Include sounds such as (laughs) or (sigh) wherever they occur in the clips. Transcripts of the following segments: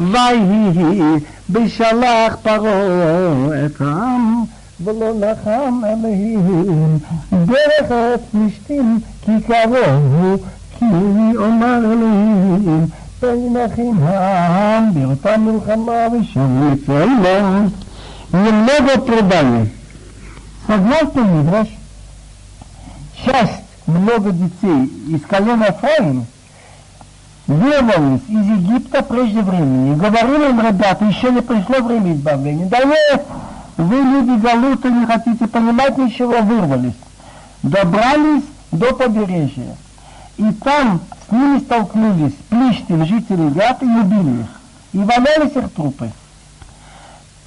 ויהי בשלח פרעה את העם ולא נחם אלוהים דרך ארץ פלישתים כי קרוב כי אומר אלוהים וינכים העם באותה מלחמה ושוב יצאנו немного предания. Согласно Мидраш, часть много детей из колена Ефраим Вырвались из Египта прежде времени. Говорили им, ребята, еще не пришло время избавления. Да нет, вы люди галуты, не хотите понимать ничего, вырвались. Добрались до побережья. И там с ними столкнулись плищтим жители Гат и убили их. И валялись их трупы.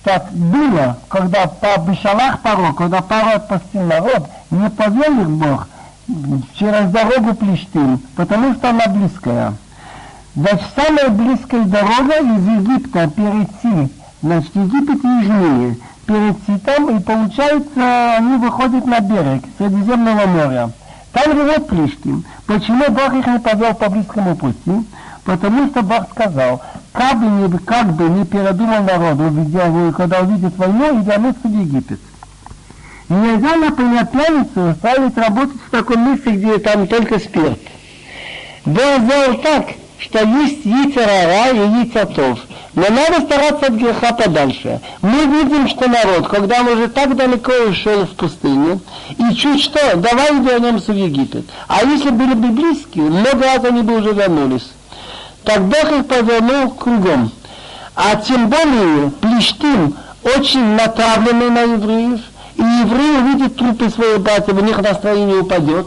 Так было, когда по Бешалах Паро, когда Паро отпустил народ, не повел их Бог через дорогу Плештим, потому что она близкая. Самая близкая дорога из Египта перейти, значит, Египет южнее, перейти там, и получается, они выходят на берег Средиземного моря. Там живет Плештим. Почему Бог их не повел по близкому пути? Потому что Бог сказал, как бы не, как бы не передумал народ, увидел, когда увидит войну, и вернуться в Египет. Нельзя, например, пьяницу ставить работать в таком месте, где там только спирт. Бог сделал так, что есть яйцерара и яйцатов. Но надо стараться от греха подальше. Мы видим, что народ, когда он уже так далеко ушел в пустыню, и чуть что, давай вернемся в Египет. А если были бы близкие, много раз они бы уже вернулись. Так Бог их повернул кругом. А тем более Плештим очень натравленный на евреев, и евреи увидят трупы своих братьев, у них настроение упадет.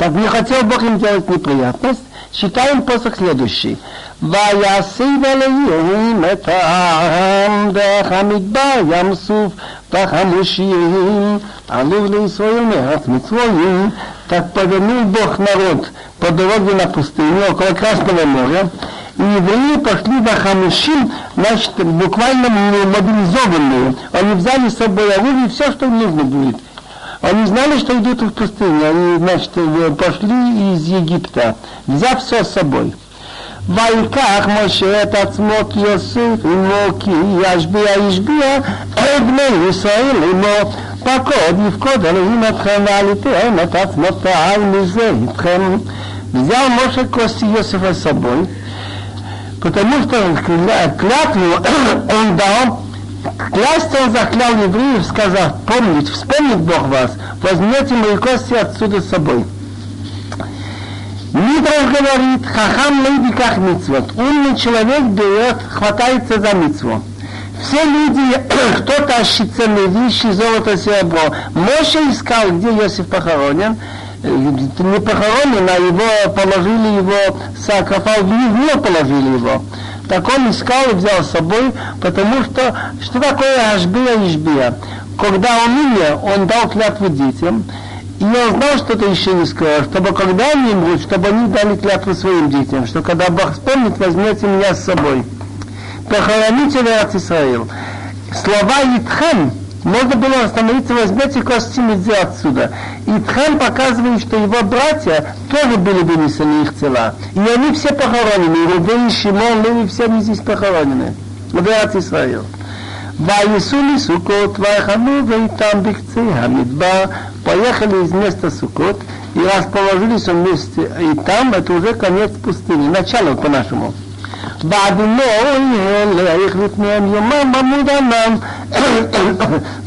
Так не хотел Бог им делать неприятность. Читаем посох следующий. ויסיב אלוהים את העם דרך המדבר ים סוף בחמושים עלו לישראל מארץ מצרים так повернул Бог народ по дороге на пустыню около Красного моря и евреи пошли до Хамишим, значит, буквально мобилизованные. Они взяли с собой оружие, все, что им нужно будет. Они знали, что идут в пустыню. Они, значит, пошли из Египта, взяв все с собой. ויקח משה את עצמו כי יוסיף עמו כי ישביע ישביע את בני ישראל עמו פקוד יפקוד אלוהים אתכם ואל יתאם את עצמותיי מזה איתכם. взял Моше кости Иосифа с собой, потому что клятву (coughs) он дал, клясть он заклял евреев, сказав, помнить, вспомнит Бог вас, возьмете мои кости отсюда с собой. Мидраш говорит, хахам лейди как митцвот. Умный человек берет, хватается за митцву. Все люди, кто тащит ценные вещи, золото, серебро. Моше искал, где Иосиф похоронен, не похоронен, а его положили его, саркофаг в него положили его. Так он искал и взял с собой, потому что, что такое Ашбия Ишбия? Когда он умер, он дал клятву детям, и я знал, что это еще не сказал, чтобы когда они умрут, чтобы они дали клятву своим детям, что когда Бог вспомнит, возьмете меня с собой. Похороните Израиль. Слова Итхем можно было остановиться, возьмете кости Медзе отсюда. И Тхан показывает, что его братья тоже были вынесены их тела. И они все похоронены. Рубей, Шимон, Леви, все они здесь похоронены. В Израиль. ויסעו מסוכות ויחנו ואיתם בקצה המדבר, поехали из места Сукот и расположились вместе и там, это уже конец пустыни, начало по-нашему. ועד לא להאריך לפניהם יומם עמוד ענן,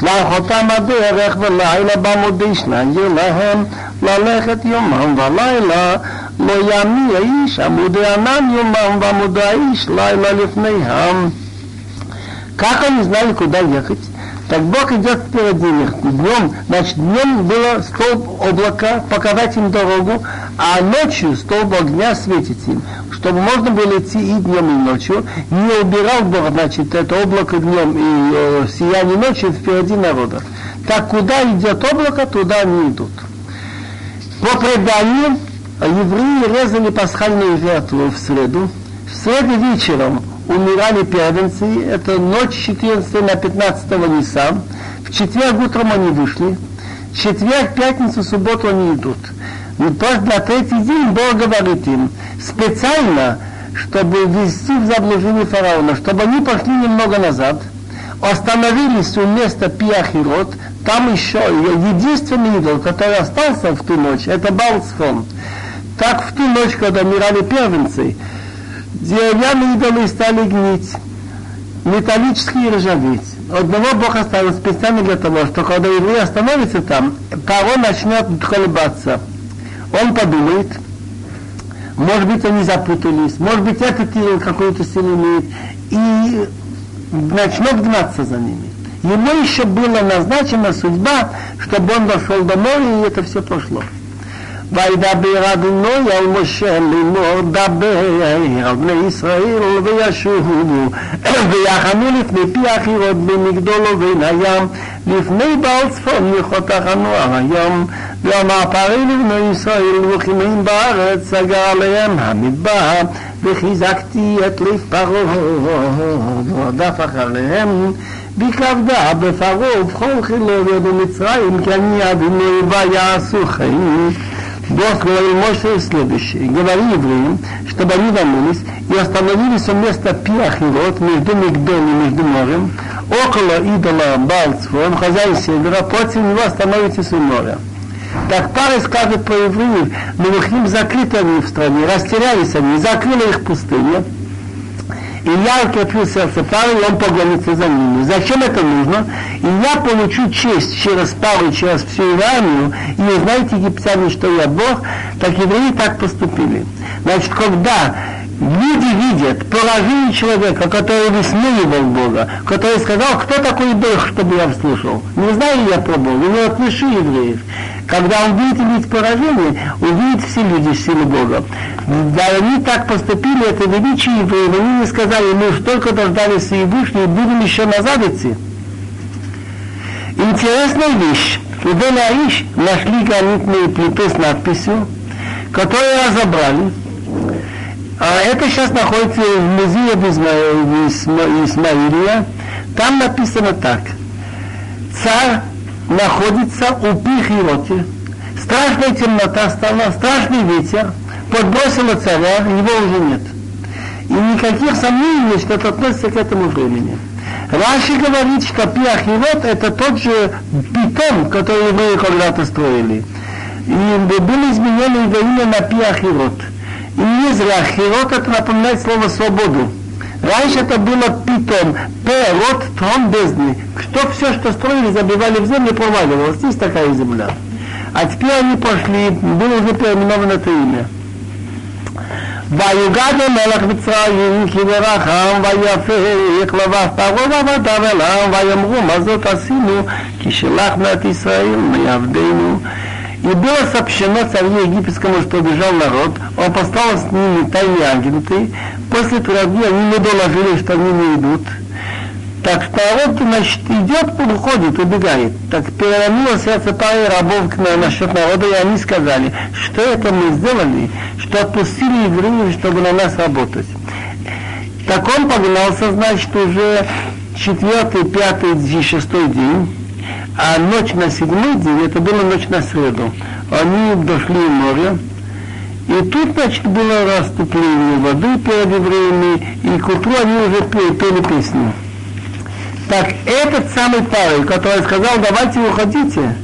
לאחותם הדרך ולילה בעמודי שניים להם ללכת יומם ולילה, לא ימי האיש עמודי ענן יומם ועמודי האיש לילה לפניהם. ככה נזנה נקודה יחד. Так Бог идет впереди них. Днем, значит, днем было столб облака, показать им дорогу, а ночью столб огня светит им, чтобы можно было идти и днем, и ночью. Не убирал Бог, значит, это облако днем и э, сияние ночью впереди народа. Так куда идет облако, туда они идут. По преданию, евреи резали пасхальную жертву в среду. В среду вечером умирали первенцы, это ночь 14 на 15 Нисан. В четверг утром они вышли, в четверг, пятницу, субботу они идут. И только на третий день Бог говорит им, специально чтобы ввести в заблуждение фараона, чтобы они пошли немного назад, остановились у места Пиахирот, там еще единственный идол, который остался в ту ночь, это Балцфон. Так в ту ночь, когда умирали первенцы, деревянные идолы стали гнить, металлические ржаветь. Одного Бог оставил специально для того, что когда еврей остановится там, паро начнет колебаться. Он подумает, может быть, они запутались, может быть, этот идол какую-то силу имеет, и начнет гнаться за ними. Ему еще была назначена судьба, чтобы он дошел до моря, и это все пошло. וידבר אדוני על משה לאמור דבר על בני ישראל וישובו (clears throat) ויחנו לפני פי החירות בין מגדול ובין הים לפני בעל צפון מחותכנו על היום ואמר פרי לבני ישראל וכימים בארץ סגר עליהם המדבר וחיזקתי את לב פרעה ורדף אחריהם בכבדה בפרעה ובכל חילו במצרים כי אני אדוני ויעשו חיים Бог говорил Моше следующее. Говори евреям, чтобы они вернулись и остановились у места Пиахирот между Мигдон и между морем, около идола Балцфон, хозяин севера, против него остановитесь у моря. Так пара скажет про евреев, но их закрыты они в стране, растерялись они, закрыли их пустыня. И я укреплю сердце пары, и он погонится за ними. Зачем это нужно? И я получу честь через пару, через всю армию, и вы знаете, египтяне, что я Бог, так евреи так поступили. Значит, когда люди видят положение человека, который высмеивал Бога, который сказал, кто такой Бог, чтобы я слушал. Не знаю я про Бога, не отпиши евреев. Когда он будет иметь поражение, увидят все люди силу Бога. Да они так поступили, это величие евреев, они не сказали, мы уж только дождались и будем еще назад идти. Интересная вещь. У Белаиш нашли гранитные плиты с надписью, которые разобрали, а это сейчас находится в музее Исмаилия. Там написано так. Царь находится у Пихироте. Страшная темнота стала, страшный ветер, подбросила царя, его уже нет. И никаких сомнений, что это относится к этому времени. Раши говорит, что Пиахирот это тот же питон, который евреи когда-то строили. И было изменено его имя на Пиахирот. И не зря Хирот это напоминает слово свободу. Раньше это было питом, П, рот, трон бездны. Кто все, что строили, забивали в землю, проваливалось. Есть такая земля. А теперь они пошли, было уже переименовано это имя. ויוגד המלך מצרים כי ברחם ויפה יקלבב פרעה ועבדיו אליו ויאמרו מה זאת עשינו כי שלחנו את ישראל מעבדנו и было сообщено царю египетскому, что бежал народ, он послал с ними тайные агенты, после пироги они не доложили, что они не идут. Так народ, значит, идет, уходит, убегает. Так переломило сердце пары рабов насчет народа, и они сказали, что это мы сделали, что отпустили евреев, чтобы на нас работать. Так он погнался, значит, уже четвертый, пятый, шестой день, а ночь на седьмой день, это была ночь на среду, они дошли в море, и тут, значит, было расступление воды перед евреями, и к утру они уже пели, пели песню. Так этот самый Павел, который сказал, давайте уходите,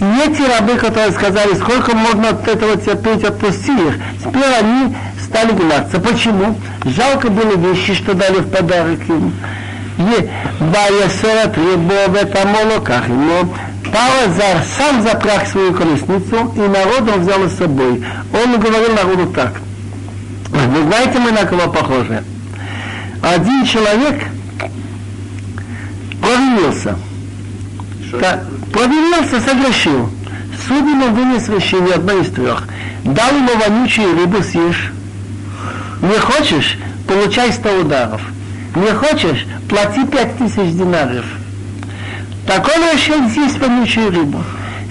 и эти рабы, которые сказали, сколько можно от этого терпеть, отпусти их, теперь они стали гнаться. Почему? Жалко было вещи, что дали в подарок им. Ваясерат это молоках но ну, Павел сам запряг свою колесницу, и народ он взял с собой. Он говорил народу так. Вы знаете, мы на кого похожи? Один человек провинился. Да, провинился, согрешил. Суд ему вынес решение одно из трех. Дал ему вонючую рыбу съешь. Не хочешь, получай сто ударов. Не хочешь, плати пять тысяч динаров. Так он решил съесть вонючую рыбу.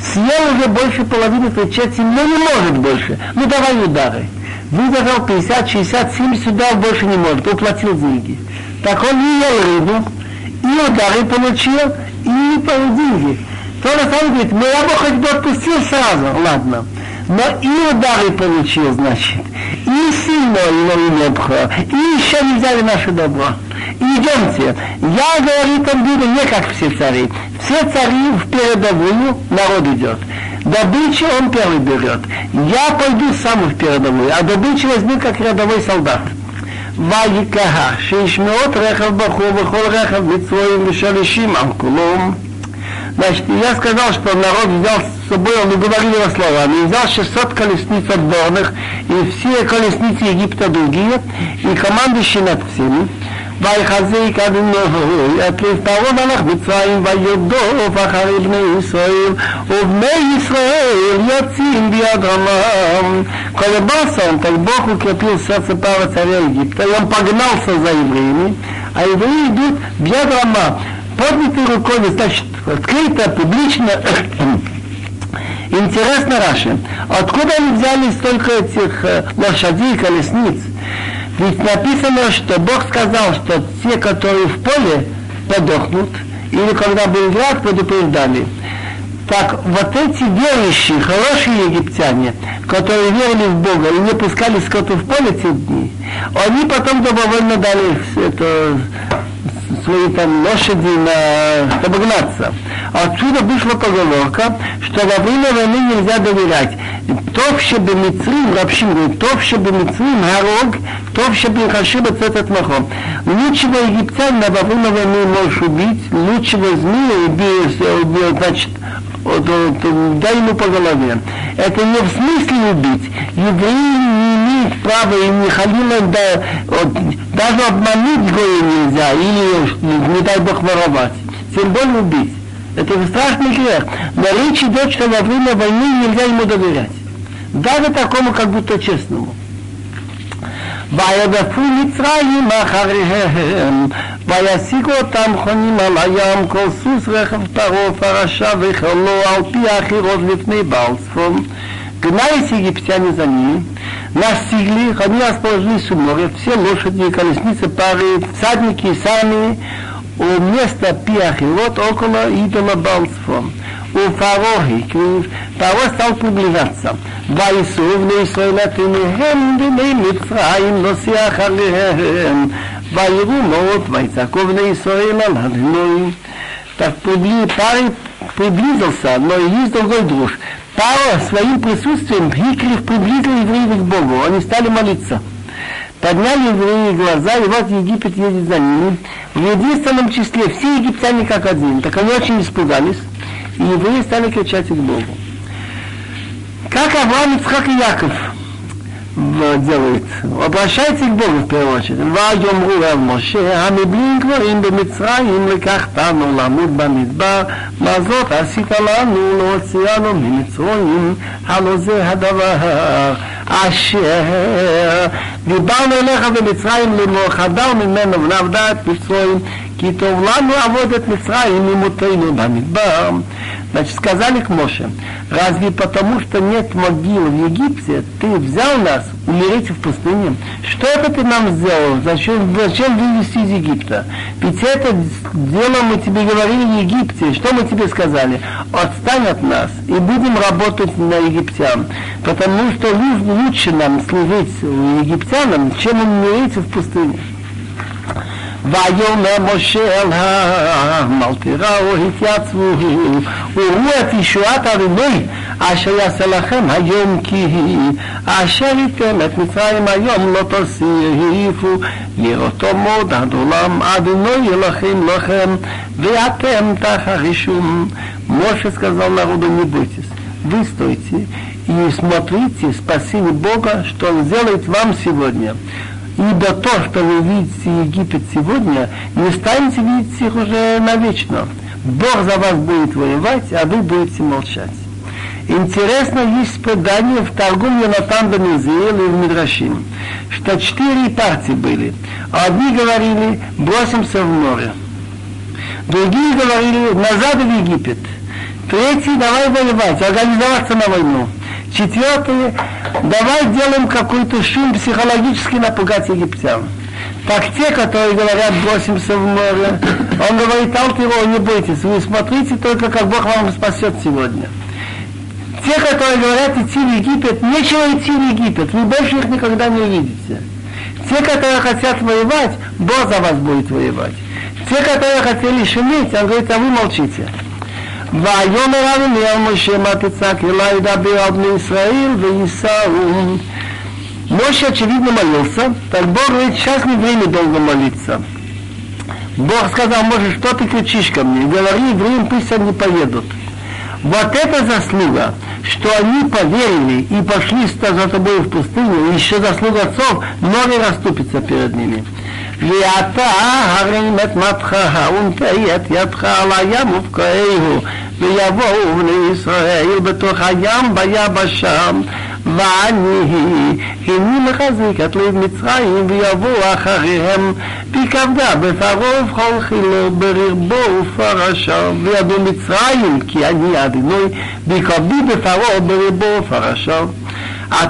Съел уже больше половины той четверти, но не может больше. Ну давай удары. Выдержал 50, 60, 70 ударов больше не может, уплатил деньги. Так он не ел рыбу, и удары получил, и деньги. То же самое говорит, ну я бы хоть бы отпустил сразу, ладно. Но и удары получил, значит, и и сильно его имя и еще не взяли наше добро. Идемте. Я, говорит он, буду не как все цари. Все цари в передовую, народ идет. Добычу он первый берет. Я пойду сам в передовую, а добычу возьму как рядовой солдат. ויקהה שישמעות רכב בחור וכל רכב מצרועים ושלישים על כולם. Значит, я сказал, что народ взял с собой, он говорил его словами, взял 600 колесниц отборных, и все колесницы Египта другие, и командующий над всеми. ויחזיק אדוני את לפרעה מלך מצרים וירדוף אחרי בני ישראל ובני ישראל יוצאים ביד רמם. Когда Басан, так Бог укрепил сердце Павла царя Египта, и он погнался за евреями, а евреи идут в яд Рама, поднятой рукой, значит, открыто, публично. (clears throat) Интересно, Раши, откуда они взяли столько этих лошадей, колесниц? Ведь написано, что Бог сказал, что те, которые в поле, подохнут, или когда был град, предупреждали. Так вот эти верующие, хорошие египтяне, которые верили в Бога и не пускали скоту в поле те дни, они потом добровольно дали это, свои там лошади на, чтобы гнаться. Отсюда вышла поговорка, что во время войны нельзя доверять. Тов шебемицрим, Рабшин говорит, тов шебемицрим, гарог, тов шебехашим, этот махом. Лучшего египтянина во время войны можешь убить, лучшего змея убей, э, убей значит, э, вот, вот, дай ему по голове. Это не в смысле убить. Евреи не имеют права и не халила, да, вот, даже обмануть гоя нельзя, или, не дай Бог, воровать. Тем более убить. Это страшный грех. Но речь идет, что во время войны нельзя ему доверять. Даже такому, как будто честному. וידפו מצרים אחריהם, וישיגו אותם חונים על הים, כל סוס רכב פרעה פרשה וחלו על פי החירות לפני בעל צפון. Гнались египтяне за ними, настигли, они расположились у моря, все лошади, колесницы, пары, всадники, сами, у места Пиахилот около идола Балцфон. У Фарохи, Фаро стал приближаться. וייסעו בני ישראל לתניהם בני מצרים נוסע אחריהם ויראו מאוד ויצעקו בני ישראל על אדוני так парень приблизился, но есть другой друж. Павел своим присутствием Гиклев приблизил евреев к Богу. Они стали молиться. Подняли евреи глаза, и вот Египет едет за ними. В единственном числе все египтяне как один. Так они очень испугались, и евреи стали кричать к Богу. Как Авраам, Ицхак и Яков делают. Обращайтесь к Богу в первую очередь. ויאמרו אל משה, המבלים גברים במצרים לקחתנו למות במדבר, מה זאת עשית לנו להוציאנו ממצרים, הלא זה הדבר אשר דיברנו אליך במצרים לאמור חדר ממנו ונעבדה את מצרים, כי טוב לנו עבוד את מצרים ממותנו במדבר. Значит, сказали к Моше, разве потому, что нет могил в Египте, ты взял нас умереть в пустыне? Что это ты нам сделал? Зачем, зачем вывести из Египта? Ведь это дело мы тебе говорили в Египте. Что мы тебе сказали? Отстань от нас и будем работать на египтян. Потому что лучше нам служить египтянам, чем умереть в пустыне. ויאמר משה אל העם, אל תיראו התייצבו, וראו את ישועת אדוני אשר יעשה לכם היום כי אשר ייתן את מצרים היום לא תוסיפו לראותו מאוד עד עולם אדוני אלוהים לכם ואתם תחרישום. Моше сказал народу, не бойтесь, вы стойте и смотрите спасение Бога, что Он сделает вам сегодня. ибо то, что вы видите Египет сегодня, не станете видеть их уже навечно. Бог за вас будет воевать, а вы будете молчать. Интересно, есть предание в Торгум Йонатан Бенезиэл и в Мидрашим, что четыре партии были. Одни говорили, бросимся в море. Другие говорили, назад в Египет. Третьи, давай воевать, организоваться на войну. Четвертое, давай делаем какой-то шум психологически напугать египтян. Так те, которые говорят, бросимся в море, он говорит, Алтиро, не бойтесь, вы смотрите только, как Бог вам спасет сегодня. Те, которые говорят идти в Египет, нечего идти в Египет, вы больше их никогда не увидите. Те, которые хотят воевать, Бог за вас будет воевать. Те, которые хотели шуметь, он говорит, а вы молчите. ויאמר אדוני על משה מה תצעק אלי ידבר על בני ישראל וייסעו. Моше, очевидно, молился, так Бог говорит, сейчас не время долго молиться. Бог сказал, Моше, что ты кричишь ко мне? Говори евреям, пусть они поедут. Вот это заслуга, что они поверили и пошли за тобой в пустыню, еще заслуга отцов, многие расступятся перед ними. ואתה הרים את מטך ונטי את ידך על הים ובקעהו ויבואו בני ישראל בתוך הים ביבשה ואני הנה מחזיק את לב מצרים ויבואו אחריהם וכבדה בפרעה ובכל חילו בררבו ופרשה וידעו מצרים כי אני אדינוי וכבדי בפרעה בררבו ופרשה а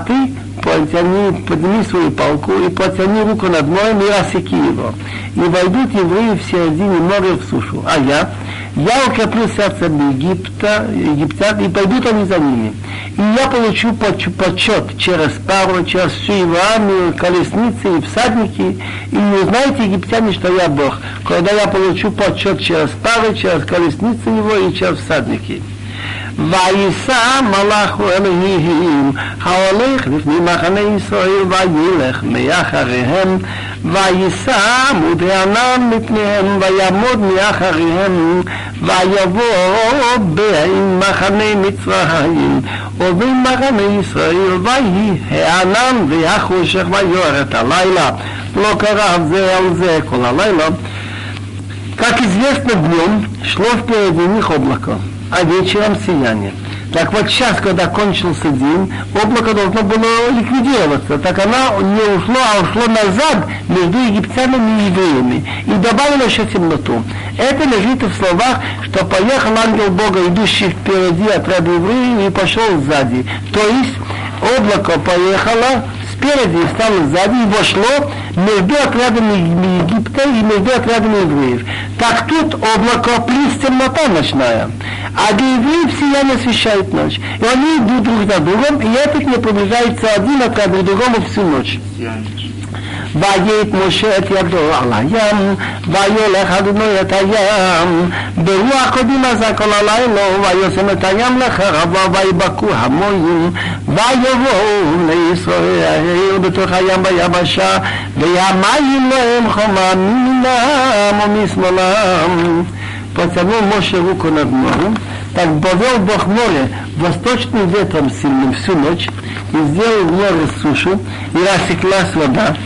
ты потяни, подними свою палку и потяни руку над морем и рассеки его. И войдут евреи в середине моря в сушу. А я, я укреплю сердце Египта, египтян, и пойдут они за ними. И я получу почет через пару, через всю его армию, колесницы и всадники, и не узнаете египтяне, что я Бог, когда я получу почет через пару, через колесницы его и через всадники. ויישא מלאך אלוהים ההולך לפני מחנה ישראל וילך מאחריהם ויישא עמוד הענן מפניהם ויעמוד מאחריהם ויבוא בין מחנה מצרים ובין מחנה ישראל ויהי הענן והחושך ויורד הלילה לא קרה זה על זה כל הלילה Как известно, днем шло впереди них облако а вечером сияние. Так вот сейчас, когда кончился день, облако должно было ликвидироваться. Так она не ушло, а ушло назад между египтянами и евреями. И добавило еще темноту. Это лежит в словах, что поехал ангел Бога, идущий впереди отряда евреев, и пошел сзади. То есть облако поехало спереди и стало сзади и вошло между отрядами Египта и между отрядами евреев. Так тут облако плюс темнота ночная. А для евреев сияние освещает ночь. И они идут друг за другом, и этот не приближается один отряд к другому всю ночь. ויית משה את ידו על הים, וילך אדוני את הים, ברוח קודים עזה כל הלילה, וישם את הים לחרבה, ויבקעו המוים, ויבואו לישראל בתוך הים ביבשה, והמים להם חומה מימינם ומשמאלם. Потянул Моше руку над морем, так повел Бог море восточным ветром сильным всю ночь, и сделал в море сушу, и рассеклась вода,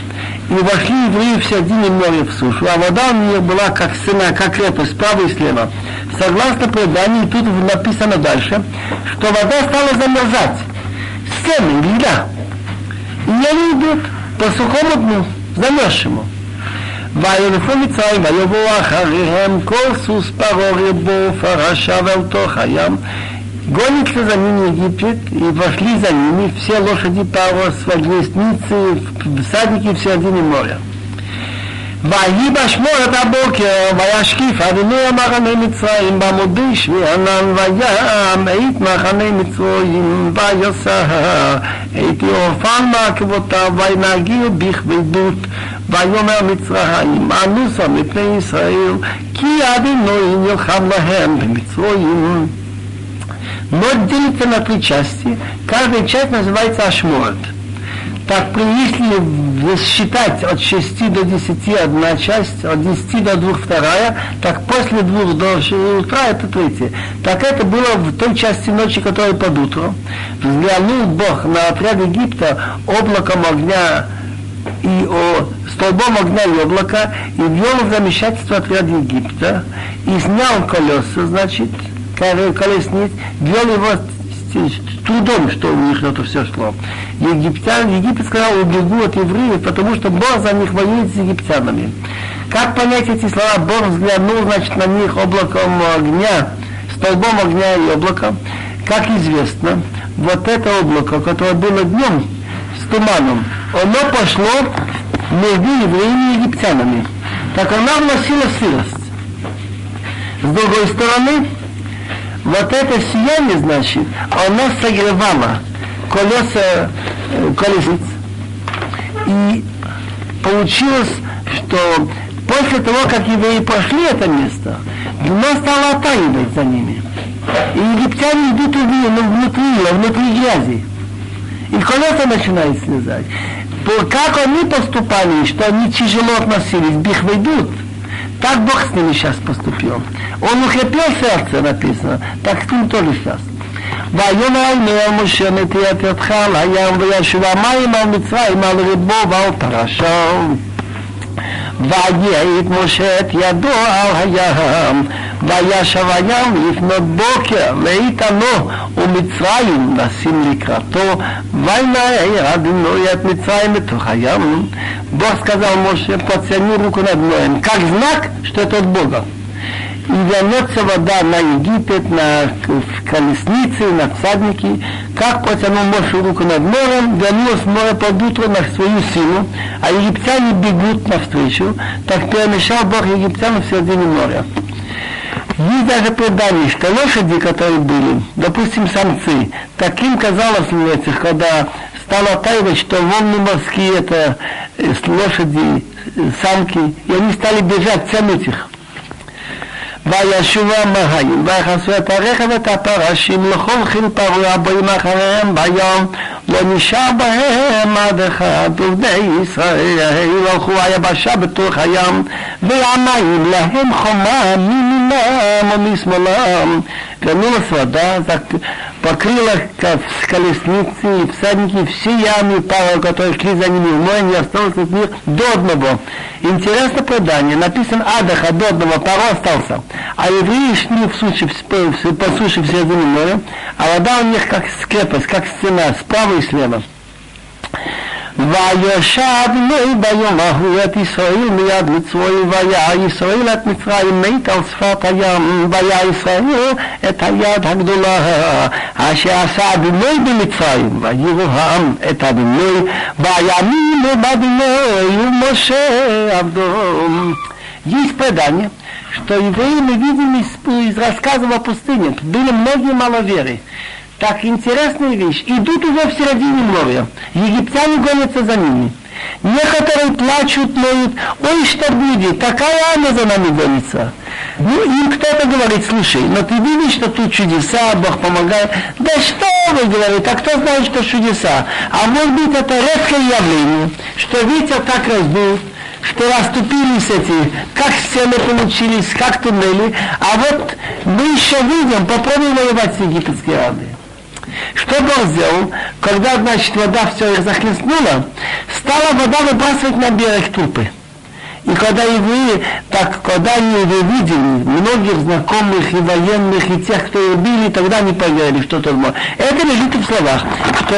и вошли евреи в середине моря в сушу, а вода у нее была как стена, как крепость, справа и слева. Согласно преданию, тут написано дальше, что вода стала замерзать. Стены, льда. И они идут по сухому дну, замерзшему. וילכו מצרים ויבואו אחריהם כל סוס פרעה רבו פרשה ואל תוך הים Гонится за ними Египет, и вошли за ними все лошади Павла с колесницы, всадники в середине моря. ויהי בשמורת הבוקר, וישקיף אדוני המחנה מצרים בעמודי שבי ענן, וים את מחנה מצרים, ויוסר את יורפן מעקבותיו, וינהגיר בכבדות, ויאמר מצרים, אנוסה מפני ישראל, כי אדוני נלחם להם במצרים. Ночь делится на три части. Каждая часть называется Ашморот. Так, если считать от 6 до 10 одна часть, от 10 до 2 вторая, так после 2 до утра это третья. Так это было в той части ночи, которая под утро. Взглянул Бог на отряд Египта облаком огня и о столбом огня и облака, и ввел в замешательство отряд Египта, и снял колеса, значит, колесниц, вел его трудом, что у них это все шло. Египтян, Египет сказал, убегу от евреев, потому что Бог за них воюет с египтянами. Как понять эти слова? Бог взглянул, значит, на них облаком огня, столбом огня и облаком. Как известно, вот это облако, которое было днем с туманом, оно пошло между евреями и египтянами. Так она вносила сырость. С другой стороны, вот это сияние, значит, оно согревало колеса э, колесиц. И получилось, что после того, как евреи прошли это место, дно стало оттаивать за ними. И египтяне идут ну, внутри, внутри грязи. И колеса начинают слезать. Как они поступали, что они тяжело относились, бих выйдут, так Бог с ними сейчас поступил. Он укрепил сердце, написано, так с ним тоже сейчас. ויאמר אל משה נטיית ידך על הים וישוב המים על מצרים על ריבו ועל פרשו ויעיד משה את ידו על הים וישב הים לפנות בוקר לאיתנו ומצרים לשים לקראתו וינער אדוני את מצרים בתוך הים Бог сказал Моше, подтяни руку над морем, как знак, что это от Бога. И вернется вода на Египет, на колесницы, на всадники. Как потянул Моше руку над морем, вернулось море под утро на свою силу, а египтяне бегут навстречу, так перемешал Бог египтян в середине моря. Есть даже предание, что лошади, которые были, допустим, самцы, таким казалось этих, когда стало таивать, что волны морские это э, лошади, э, самки, и они стали бежать, тянуть их. וישובם מהים, ויחסו את הרכב ואת הפרשים לכל חיל פרוע הבאים אחריהם ביום, לא נשאר בהם עד אחד, ובני ישראל הלכו היבשה בתוך הים, והמים להם חומה מימינם ומשמאלם. Вернулась вода, покрыла колесницы и всадники все ямы пара, которые шли за ними в море, не осталось от них до одного. Интересно предание, написано Адаха до одного, пару остался. А евреи шли в суше, по суше в середине моря, а вода у них как крепость, как стена, справа и слева. וישב מי ביום ההוא את ישראל מיד מצרים והיה ישראל את מצרים מת על שפת הים והיה ישראל את היד הגדולה אשר עשה אדוני במצרים ויראו העם את אדוני ויאמינו באדוני ומשה עבדו. Есть предание, что евреи мы видим из, из рассказов о пустыне. Были многие маловеры. Так интересная вещь. Идут уже в середине моря. Египтяне гонятся за ними. Некоторые плачут, ноют, ой, что будет, такая она за нами гонится. Ну, им кто-то говорит, слушай, но ты видишь, что тут чудеса, Бог помогает. Да что вы говорите, а кто знает, что чудеса? А может быть, это редкое явление, что ветер так раздул, что расступились эти, как стены получились, как туннели, а вот мы еще видим, попробуем воевать с египетской армией. Что Бог сделал? Когда, значит, вода все их захлестнула, стала вода выбрасывать на берег трупы. И когда евреи, так, когда они увидели многих знакомых и военных, и тех, кто их били, тогда они поверили, что это было. Это лежит в словах, что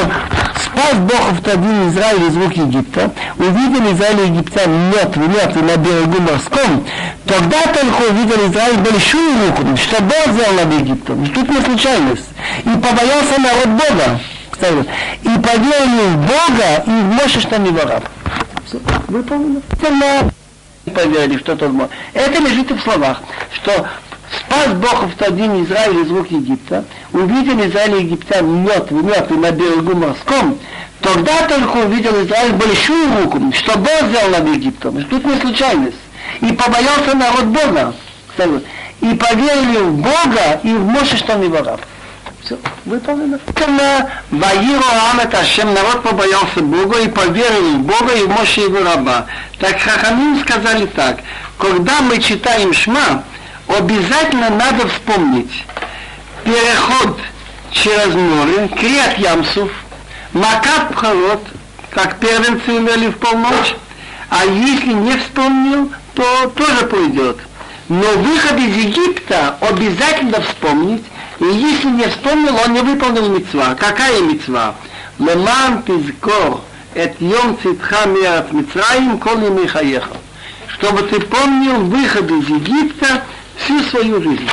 спас Бог в тот день Израиль из рук Египта, увидели Израиль египтян мертвый, мертвый на берегу морском, тогда только увидел Израиль большую руку, что Бог сделал над Египтом. Тут не случайность. И побоялся народ Бога. И поверили в Бога и в Моше, что не вораб. Выполнено поверили, что тот мой. Это лежит в словах, что спас Бог в тот день Израиль из рук Египта, увидел Израиль египтян мертвый, мертвый на берегу морском, тогда только увидел Израиль большую руку, что Бог сделал над Египтом. Тут не случайность. И побоялся народ Бога. И поверили в Бога и в Моше, что не воров. Все, выполнено. Ваиру Амет Ашем, народ побоялся Бога и поверил в Бога и в Моше его раба. Так Хахамим сказали так, когда мы читаем Шма, обязательно надо вспомнить переход через море, Криат Ямсов, Макат Пхарот, как первенцы умели в полночь, а если не вспомнил, то тоже пойдет. Но выход из Египта обязательно вспомнить, и если не вспомнил, он не выполнил мецва. Какая мецва? Леман тизкор эт йом цитха миат Мицраим коли михаеха. Чтобы ты помнил выход из Египта всю свою жизнь.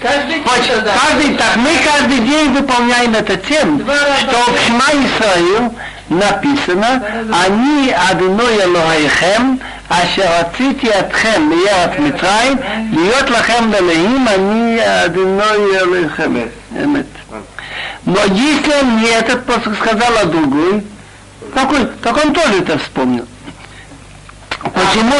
Каждый, Хоть, каждый, так мы каждый день выполняем это тем, что в Шма Исраил написано, они Адиной Элохайхем, אשר הוצאתי אתכם מארץ מצרים, להיות לכם לאלוהים, אני אדוני אלוהיכם. אמת. Но если он мне этот посох сказал, а другой, какой, так он тоже это вспомнил. Почему,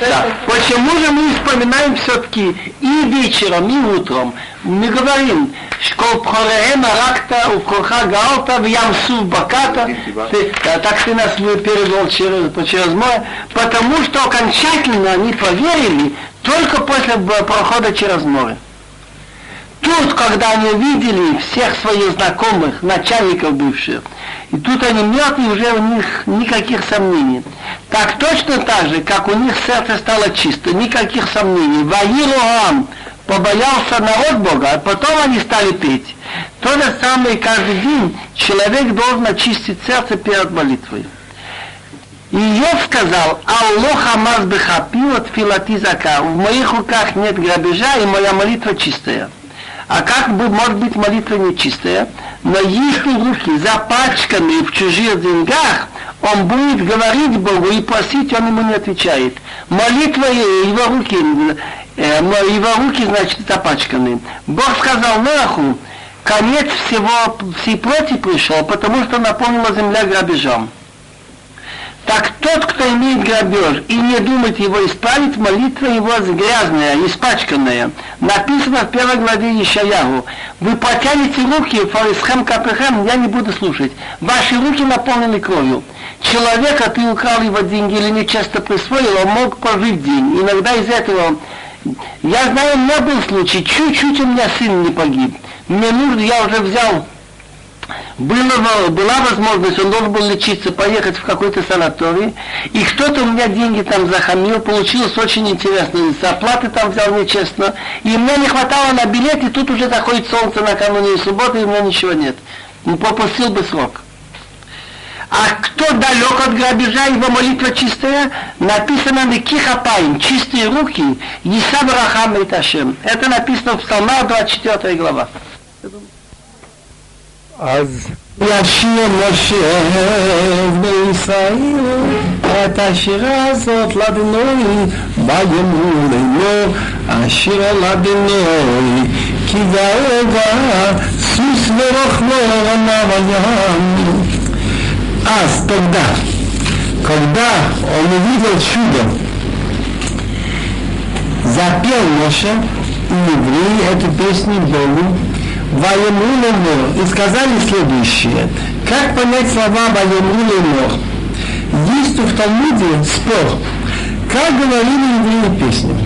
да, почему же мы вспоминаем все-таки и вечером, и утром? Мы говорим, школ пхореем аракта, укоха гаалта, в ямсу баката, да, так ты нас перевел через, через море, потому что окончательно они поверили только после прохода через море. Тут, когда они увидели всех своих знакомых, начальников бывших, и тут они мертвы, уже у них никаких сомнений. Так точно так же, как у них сердце стало чисто, никаких сомнений. Ваилуам побоялся народ Бога, а потом они стали петь. То же самое каждый день человек должен очистить сердце перед молитвой. И Йов сказал, Аллах Амаз Бехапилот Филатизака, в моих руках нет грабежа, и моя молитва чистая. А как бы может быть молитва нечистая? Но если руки запачканы в чужих деньгах, он будет говорить Богу и просить, он ему не отвечает. Молитва его руки, э, его руки, значит, запачканы. Бог сказал Наху, конец всего, всей плоти пришел, потому что наполнила земля грабежом. Так тот, кто имеет грабеж и не думает его исправить, молитва его грязная, испачканная. Написано в первой главе Ишаягу. Вы потянете руки, фарисхем капехем, я не буду слушать. Ваши руки наполнены кровью. Человека, ты украл его деньги или нечасто присвоил, он мог прожить день. Иногда из этого я знаю, у меня был случай, чуть-чуть у меня сын не погиб. Мне нужно, я уже взял было, была возможность, он должен был лечиться, поехать в какой-то санаторий, и кто-то у меня деньги там захамил, получилось очень интересно, зарплаты там взял нечестно, и мне не хватало на билет, и тут уже заходит солнце накануне субботы, и у меня ничего нет. Ну, попросил бы срок. А кто далек от грабежа, его молитва чистая, написано на кихапаем, чистые руки, Исаб Рахам Это написано в Псалмах 24 глава. אז ישיר משה בישראל את השירה הזאת לדנוי בימור לימו השיר לדנוי כי גאוגה סוס ורוחמו רמב הים אז тогда когда он увидел чудо запел Моше и евреи эту песню Богу Ваемулему и сказали следующее. Как понять слова Ваемулему? Есть в Талмуде спор, как говорили евреи песню.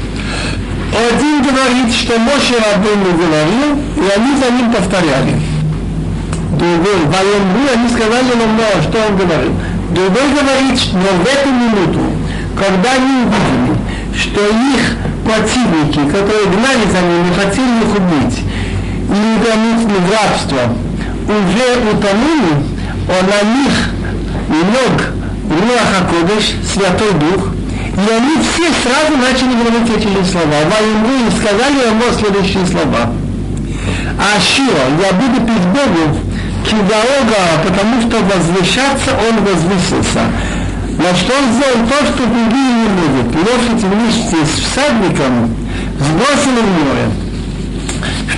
Один говорит, что Моше Рабыну говорил, и они за ним повторяли. Другой, Ваему, они сказали нам, но что он говорил. Другой говорит, но в эту минуту, когда они увидели, что их противники, которые гнали за ними, хотели их убить, неограниченное рабство уже утонули, он на них лег Руаха Кодыш, Святой Дух, и они все сразу начали говорить эти слова. Военные сказали ему следующие слова. Ашио, я буду пить Богу, Кидаога, потому что возвышаться он возвысился. На что он сделал то, что другие не будут. Лошадь вместе с всадником сбросили в море.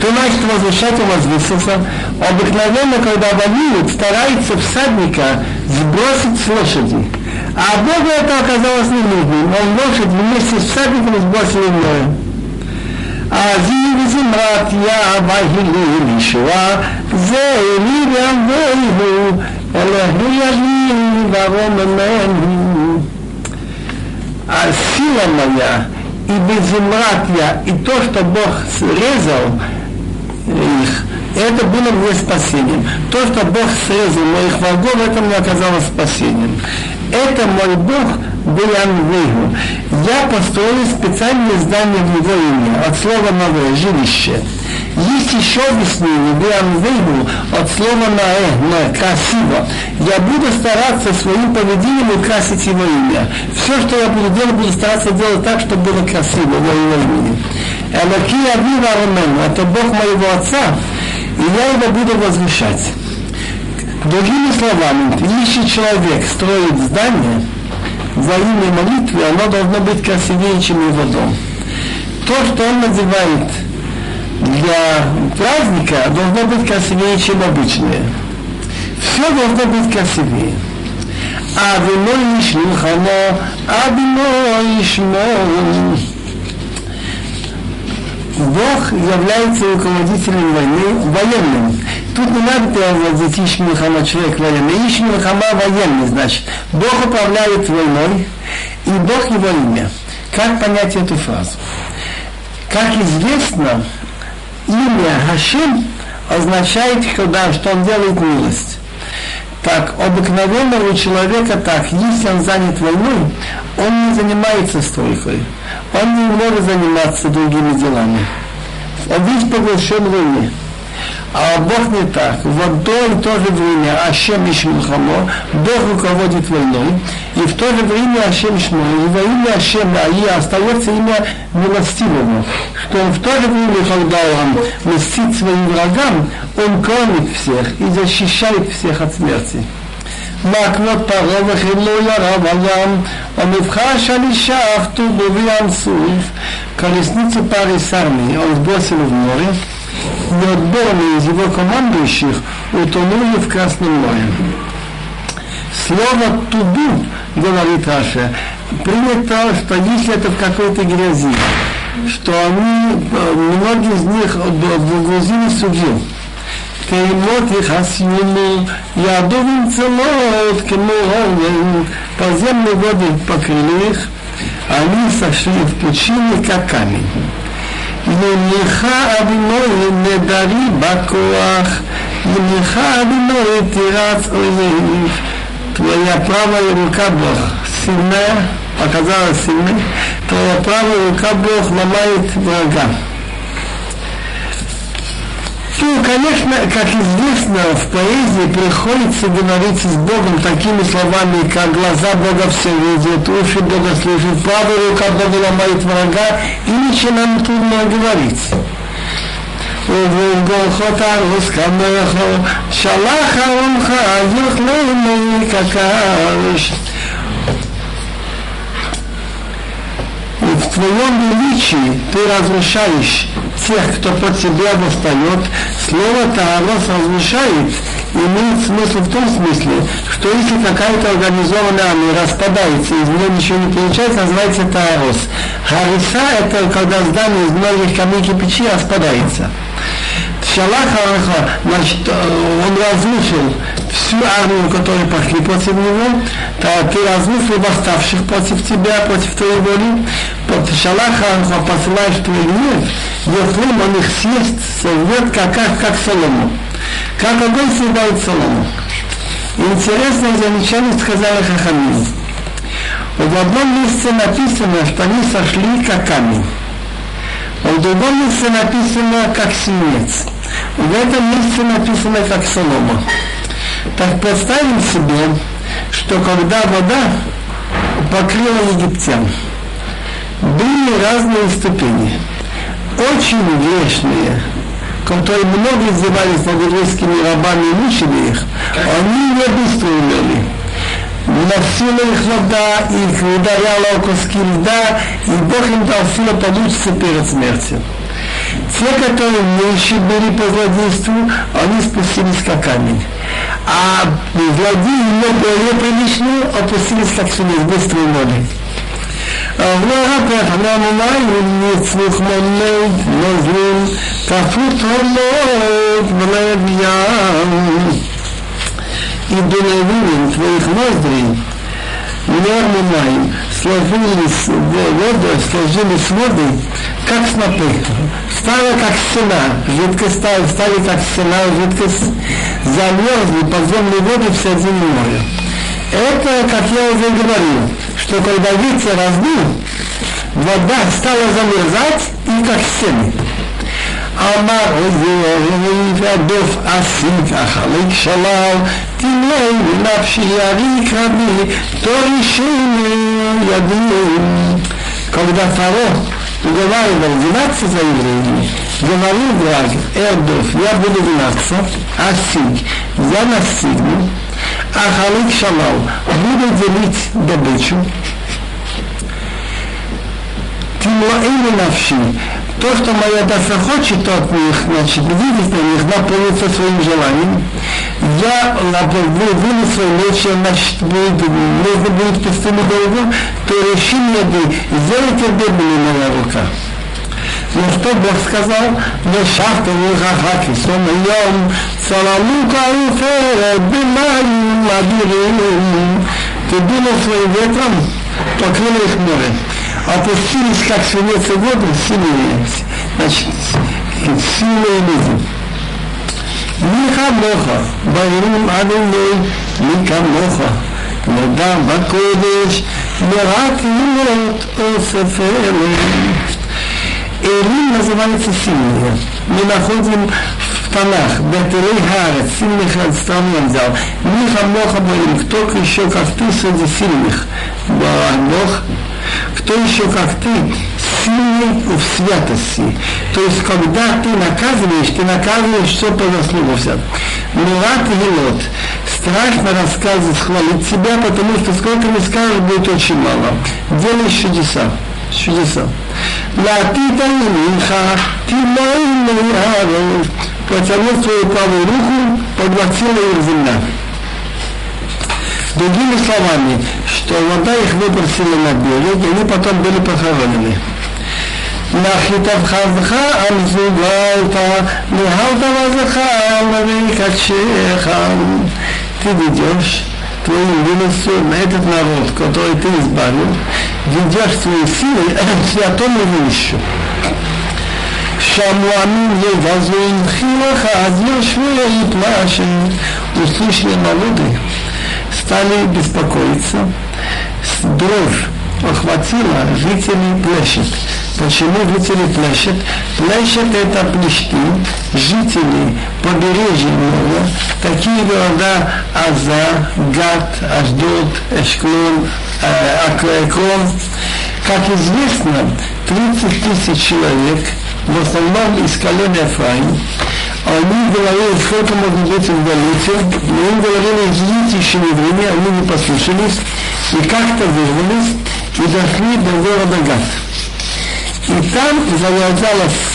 Что значит возвышать и возвысился? Обыкновенно, когда воюют, старается всадника сбросить с лошади. А Богу это оказалось не нужно. Он лошадь вместе с всадником сбросил в море. אביב זמרת יהווה לישועה, זה לי ואבוהו, אלוהי יביא ורוממנו. Сила моя и безумратья, и то, что Бог срезал их, это было мне спасением. То, что Бог срезал моих врагов, это мне оказалось спасением. Это мой Бог Бианвейгу. Я построил специальное здание в его имя, от слова новое, жилище. Есть еще объяснение, Бианвейгу, от слова наэ, на красиво. Я буду стараться своим поведением украсить его имя. Все, что я буду делать, буду стараться делать так, чтобы было красиво во его имени. Элоки Авива Ромен, это Бог моего отца, и я его буду возвышать. Другими словами, если человек строит здание, во имя молитвы, оно должно быть красивее, чем его дом. То, что он надевает для праздника, должно быть красивее, чем обычное. Все должно быть красивее. А вино шлюхано, а вино ишмон. Бог является руководителем войны, военным. Тут не надо переводить Иш Милхама человек военный. Иш Милхама военный, значит. Бог управляет войной, и Бог его имя. Как понять эту фразу? Как известно, имя Хашим означает, когда, что он делает милость. Так, обыкновенного человека так, если он занят войной, он не занимается стройкой. Он не может заниматься другими делами. Он весь поглощен войне. А Бог не так. В одно и то же время Ашем Ишмилхамо, Бог руководит войной, и в то же время Ашем Ишмо, и во имя Ашема и остается имя милостивого, что он в то же время, когда он мстит своим врагам, он кормит всех и защищает всех от смерти. מעקנות פרעה וכן לא ירה בים, המבחש על אישה אף טובו בים סוף, колесницу пары с армией он сбросил в море, неотборные из его командующих утонули в Красном море. Слово «туду», говорит Раша, принято, что если это в какой-то грязи, что они, многие из них погрузились в судью. תהילות יחסיונו, יעדו ונצלות כמו אורן, подземные воды покрыли их, они сошли в пучины, как камень. ימינך אדינוי נדרי בכוח, ימינך אדינוי תירץ אויביך. Твоя правая рука Бог сильная, показала сильной, твоя правая рука Бог ломает врага. Ну, конечно, как известно, в поэзии приходится говорить с Богом такими словами, как глаза Бога все видят, уши Бога слышат, правая рука Бога ломает врага, иначе нам трудно говорить. ובגולחות הרוס כמך, שלח ארונך, יאכלני כקרש. в Твоем величии ты разрушаешь тех, кто по тебе восстает. Слово Таарос разрушает имеет смысл в том смысле, что если какая-то организованная армия распадается, из нее ничего не получается, называется Таарос. Хариса – это когда здание из многих камней кирпичей распадается. Шалаха, значит, он разрушил всю армию, которая пошли против него, то ты разрушил восставших против тебя, против твоей воли. Шалаха посылаешь твой гнев, Ефрим он их съест, сорвет, как, как, как солому. Как огонь съедает солому. Интересное замечание сказала Хахамин. В одном месте написано, что они сошли как камень. В другом месте написано как свинец. В этом месте написано как солома. Так представим себе, что когда вода покрыла египтян, были разные ступени, очень грешные, которые многие издевались над еврейскими рабами и мучили их, они не быстро умерли Носила их вода, их ударяла о куски льда, и Бог им дал силу получится перед смертью. Те, которые меньше были по злодейству, они спустились как камень. А злодеи, не более приличные, опустились как свинец, быстрые моды. ורפך לעמיים נצמוך מלד נוזלים תפות הולד ולב ים и дуновением твоих ноздрей нормы моим сложились воды, сложились воды, как снопы. Стало как стена, жидкость стала, стали как стена, жидкость замерзли подземные воды в середине моря. Это, как я уже говорил, что когда ветер раздул, вода стала замерзать и как стены. אמר אויב הדוף עשית החלק שלל תמלא בנפשי יריק רבי תורישני ידים Когда Фаро уговаривал винаться за евреями, говорил враг, Эрдов, я буду винаться, а Сиг, я настигну, а Халик Шалал, буду делить добычу, Тимлоэйну навши. то, что моя душа хочет от них, значит, видеть на них, наполниться своим желанием. Я выну свой меч, значит, будет, нужно будет пустыню дорогу, то реши мне бы, сделайте бедными моя рука. Но что Бог сказал? Не шахта не хахаки, сон йом, салалука уфера, бимаю, ладирим. Ты думал своим ветром, покрыло их море. А опустились как свинец и воду, силились. Значит, сила и лизм. Михамоха, Байрум Адуней, Михамоха, Медам Бакодыш, Мират Мирот Осефелы. Элим называется сильные. Мы находим в Танах, Бетерей Харец, сильных стран я взял. Миха Моха Боим, кто еще как ты среди сильных. Да все еще как ты, сильный в святости. То есть, когда ты наказываешь, ты наказываешь все по заслугам вся. Милат Велот. Страшно рассказывать, хвалить себя, потому что сколько мы скажем, будет очень мало. Делаешь чудеса. Чудеса. Латита Минха, ты мой Протянул свою правую руку, поглотила их земля. Другими словами, что вода их выбросила на берег, и они потом были похоронены. נחית חזך על זוגלת, ניהלת וזכר ויקדשך. Ты ведешь твоим выносом этот народ, который ты избавил, ведешь свои силы святому вещу. שהמואמים יבזו ינחי לך, אז יושבו יתלשם. Услышали народы, стали беспокоиться. Дрожь охватила жителей площадь. Почему жители плещет? Плещет это плещки, жители побережья моря, такие города Аза, Гат, Аждот, Эшклон, э, Акрон. Как известно, 30 тысяч человек, в основном из колена Ефраим, они говорили, сколько можно быть в Галите, но им говорили, идите еще не время, они не послушались, и как-то вырвались, и дошли до города Гат. И там завязалась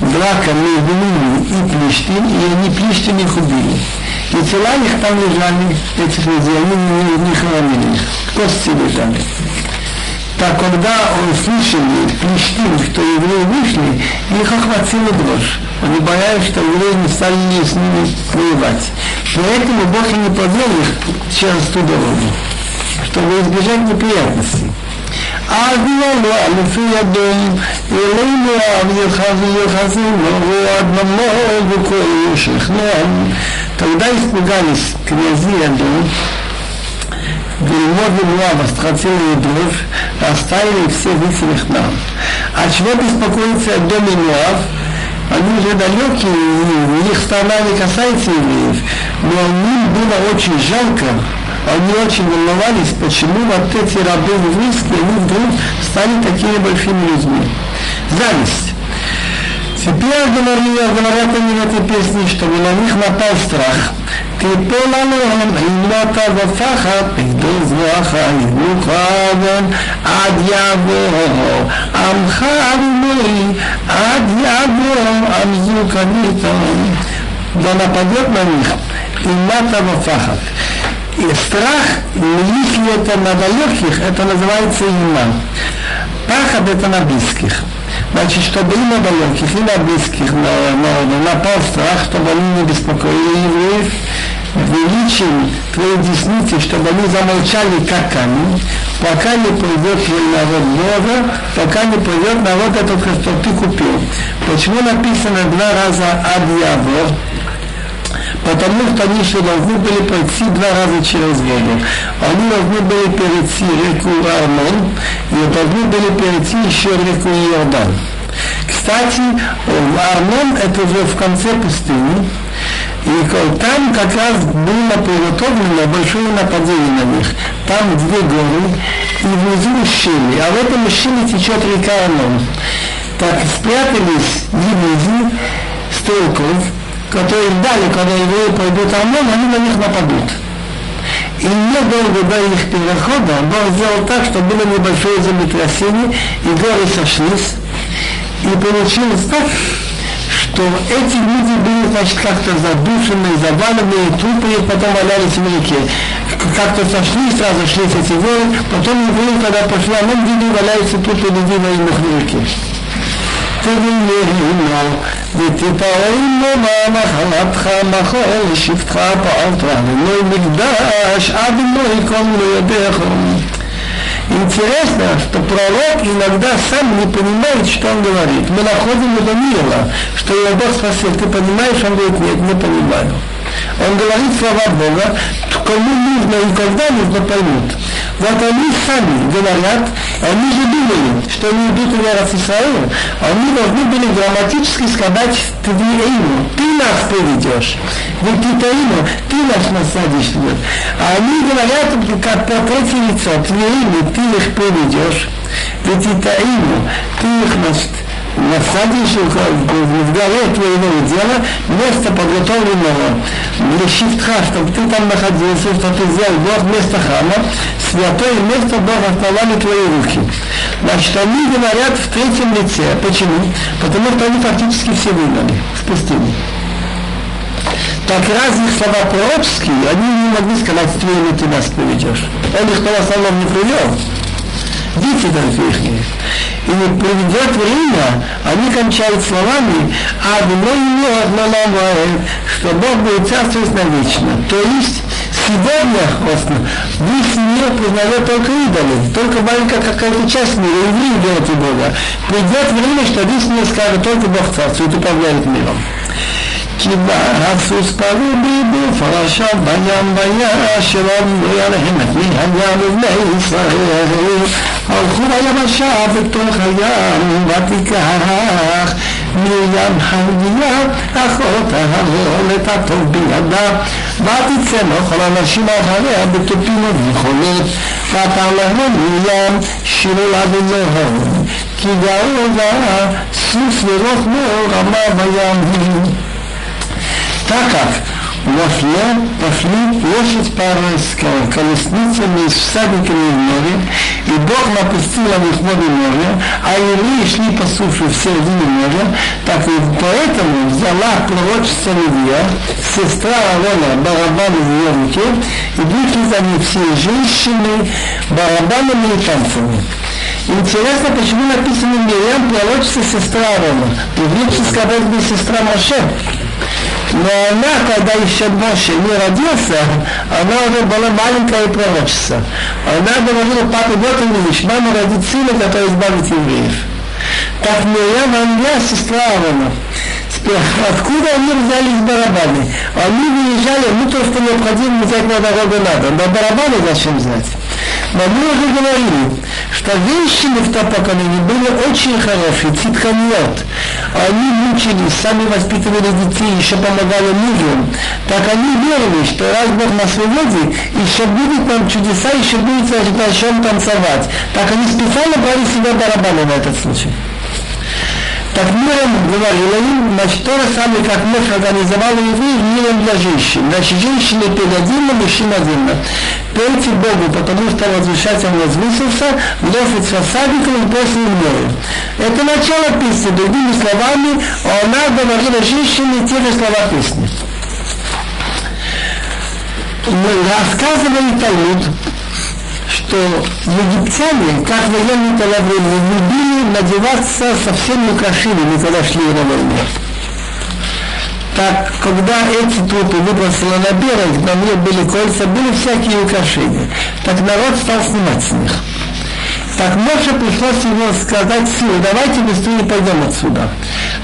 драка между ними и Плештин, и они Плештин их убили. И тела их там лежали, этих людей, они не, не хоронили их, кости лежали Так когда он слышал Плештин, что евреи вышли, их охватила дрожь. Они боялись, что евреи не стали с ними воевать. Поэтому Бог и не повел их через ту дорогу, чтобы избежать неприятностей. אבינו לפי ידום, אלינו אביך ויחזינו, ועד ממון וכל שכנם. Тогда испугались князья Ядом, Гельмод и Муав хотели дров, оставили всех их нам. А чего беспокоиться Дом и Муав? Они уже далекие, их страна не касается евреев, но им было очень жалко, они очень волновались, почему вот эти рабы еврейские, они вдруг стали такими большими людьми. Зависть. Теперь говорят, говорят они в этой песне, чтобы на них напал страх. תיפול עליהם עילות ופחד, פקדוס וחיים חבן, עד יבוא עמך אדוני, עד יבוא עמזו כניתון. Да нападет на них и ופחד. И страх, если это на далеких, это называется иман. Пахад это на близких. Значит, чтобы и на далеких, и на близких народу напал страх, чтобы они не беспокоили евреев, величием твоей десницы, чтобы они замолчали как камень, пока не придет твой народ Бога, пока не придет народ этот, что ты купил. Почему написано два раза ад потому что они еще должны были пройти два раза через воду. Они должны были перейти реку Армон и должны были перейти еще реку Иордан. Кстати, Армон это уже в конце пустыни, и там как раз было приготовлено большое нападение на них. Там две горы и внизу ущелье, а в этом ущелье течет река Армон. Так спрятались дивизии стрелков, которые ждали, когда евреи пойдут Амон, они на них нападут. И недолго до их перехода Бог сделал так, что было небольшое землетрясение, и горы сошлись. И получилось так, что эти люди были, значит, как-то задушены, заваленные, трупы потом валялись в реке. Как-то сошли, сразу шли эти горы, потом евреи, когда пошли, а мы видели, валяются трупы людей на в реке. תביאינו ותפארנו מה נחלתך מחול שבטך פעלת לנו מקדש עד מוי כל ידיך Интересно, что пророк иногда сам не понимает, что он говорит. Мы находим у Даниила, что его Бог спросил, ты понимаешь? Он говорит, нет, не понимаю. Он говорит слова Бога, кому нужно и когда нужно поймут. Вот они сами говорят, они же думали, что они идут в Эрос Исраил, они должны были грамматически сказать Твиэйну, ты нас поведешь, ведь Твиэйну, ты нас насадишь. А они говорят, как по третье лицо, Твиэйну, ты их поведешь, ведь Твиэйну, ты их нас насадишь в горе твоего дела место подготовленного для щитха, чтобы ты там находился, что ты сделал Бог вместо храма, святое место Бог основали твои руки. Значит, они говорят в третьем лице. Почему? Потому что они фактически все выгнали в пустыне. Так разные слова пророческие, они не могли сказать, твоими ты нас приведешь. Он их в основном не привел Дети даже их нет и не приведет время, они кончают словами «Адной не что Бог будет царствовать навечно. То есть сегодня весь мир признает только идолы, только маленькая какая-то часть мира, евреи делают Бога. Придет время, что весь мир скажет, только Бог царствует и управляет миром. כי הסוס פרו ביבו פרשה בים וישב עליהם את מי הים ובני ישראל הלכו ביבשה בתוך הים, ותיקח מים חניה, אחות ההרעולת הטוב בידה, ותצא לכל אנשים אחריה בתופים ובכולות, ואתה להם מים שירו לה בזהוב, כי גאו לה סוס ורוחמו רמה בים. תקף вошло, пошли лошадь парой с колесницами, с всадниками в море, и Бог напустил на них море море, а евреи шли по суше в середине моря, так и поэтому взяла пророчица Левия, сестра Арона, барабан в ее руке, и вышли за ней все женщины барабанами и танцами. Интересно, почему написано Мирьям, пророчица сестра Арона. Еврейский сказать бы сестра Моше. Но она, когда еще Моше не родился, она уже была маленькая пророчица. Она говорила, папа, вот он видишь, мама родит сына, который избавит евреев. Так Мирьям, она сестра Аарона. Откуда они взяли барабаны? Они выезжали, ну то, что необходимо взять на дорогу надо. Но барабаны зачем взять? Но мы уже говорили, что женщины в том поколении были очень хорошие, цитканьот. Они мучились, сами воспитывали детей, еще помогали мужу. Так они верили, что раз Бог на свободе, еще будет нам чудеса, еще будет о чем танцевать. Так они специально брали себе барабаны на этот случай. Так миром говорила им, значит, то же самое, как муж организовал евреев миром для женщин. Значит, женщины пели отдельно, мужчина отдельно. Пейте Богу, потому что возвышать он возвысился, лошадь с осадником и после море. Это начало песни, другими словами, она говорила женщине те же слова песни. Рассказывали Талмуд, что египтяне, как военные того времени, любили надеваться совсем украшениями, когда шли на войну. Так, когда эти трупы выбросили на берег, на мне были кольца, были всякие украшения. Так народ стал снимать с них. Так Моше пришлось ему сказать силу, давайте быстрее пойдем отсюда.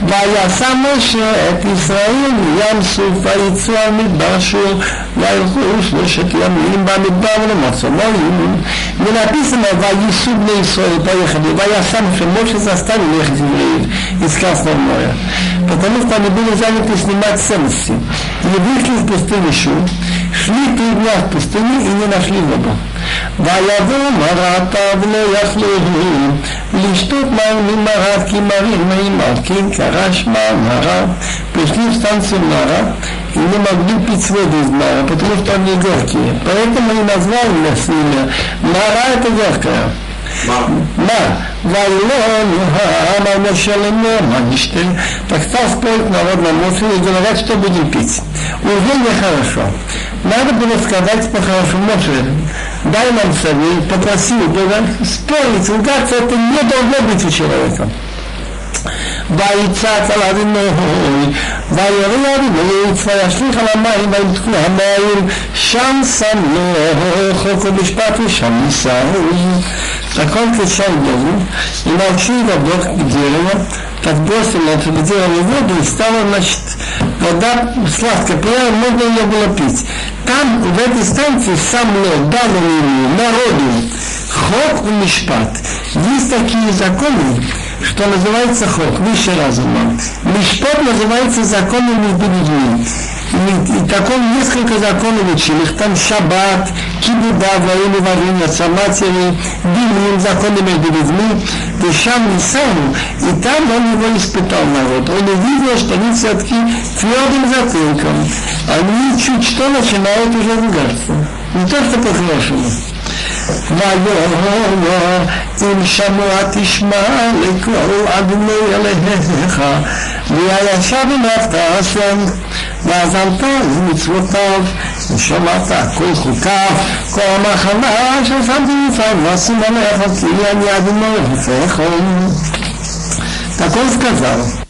ויעשה משה את ישראל מים סוף ויצאו המדבר שוב וילכו שלושת ימים במדבר ולמצוא מים. Не написано «Ваису бне Исраил» поехали. «Ваяса Моше» Моше заставил ехать евреев из Красного моря. Потому что они были заняты снимать ценности. И вышли в пустыню Шум, шли три дня в пустыне и не нашли воду. ויבוא מרתיו לא יכלו לשתות מים ממרד כי מרים מימר כי קרש מים הרב пришли в станцию Мара и не могли пить воду из Мара, потому что они горькие. Поэтому и назвали нас имя. Мара это горькая. מה? ויאמר אמר משה למר, ничто. Так стал спорить народ на Моше и говорят, что будем пить. Уже нехорошо. Надо было сказать по-хорошему, Моше, дай нам совет, попроси Бога, спорить, ругаться, это не должно быть у человека. ויצעק על אדינוי, וירא אדינוי, וישליך על המים, וימתקו המים, שם שם לו חוק ומשפט ושם ניסהו. Так он кричал Богу, и молчи Бог к дереву, так бросил на это дерево воду, и стала, значит, вода сладкая, прямо можно ее было пить. Там, в этой станции, сам лед дал ему, народу, хок и мишпат. Есть такие законы, что называется хок, выше разума. Мишпот называется законом между людьми. И, и таком несколько законов учили. Там шаббат, кибуда, во имя варенья, матери, дилим, законы между людьми, дышам Нисану. И там он его испытал народ. Он увидел, что они все-таки твердым затылком. Они чуть что начинают уже ругаться. Не то, что по-хорошему. ויאמר לא אם שמוע תשמע לקרוא אדוני אלוהיך ויעשה בנפת השם? ועזרת למצוותיו ושמעת כל חוקיו כל המחנה ששמתי לפעמים ועשו עליך כי אני אדוני חופך תקוף כזב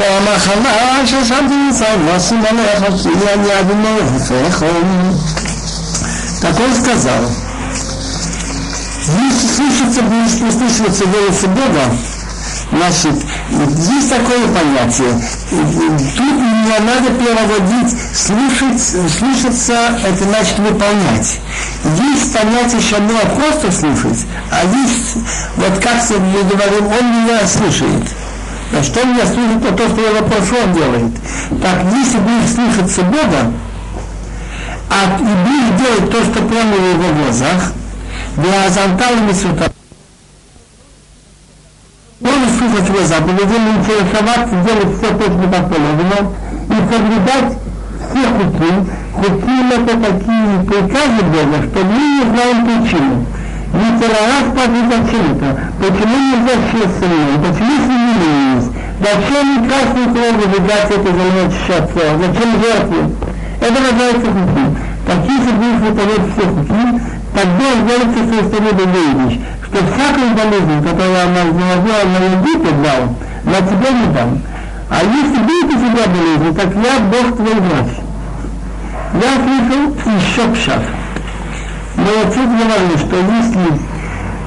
המחלה ששמתי מצד ועשים עליך כי אני אדוני רופאך Так он сказал, если слышится, будет не слышится голос Бога, значит, есть такое понятие. Тут не надо переводить, слушать, слушаться, это значит выполнять. Есть понятие шамуа просто слушать, а есть, вот как мы говорим, он меня слушает. На что меня служит то, что я попрошу, он делает. Так, если будешь слушаться Бога, а и будешь делать то, что прямо в его глазах, для азантала мисута, можешь слушать его заповеди, не интересоваться, делать все точно как положено, и соблюдать все хуки. Хуки это такие приказы Бога, что мы не знаем причину. Ветерана спасет от чего-то. Почему нельзя счесть семью? Почему семьи есть? Зачем красный кровь выдать это занимать счастье? Зачем жертвы? Это называется хуки. Так если будешь выполнять все хуки, тогда с той стороны другая вещь, что всякую болезнь, которую она заложила на Египет дал, на тебя не дам. А если будет у тебя болезнь, так я Бог твой врач. Я слышал еще пшат Но отец говорил, что если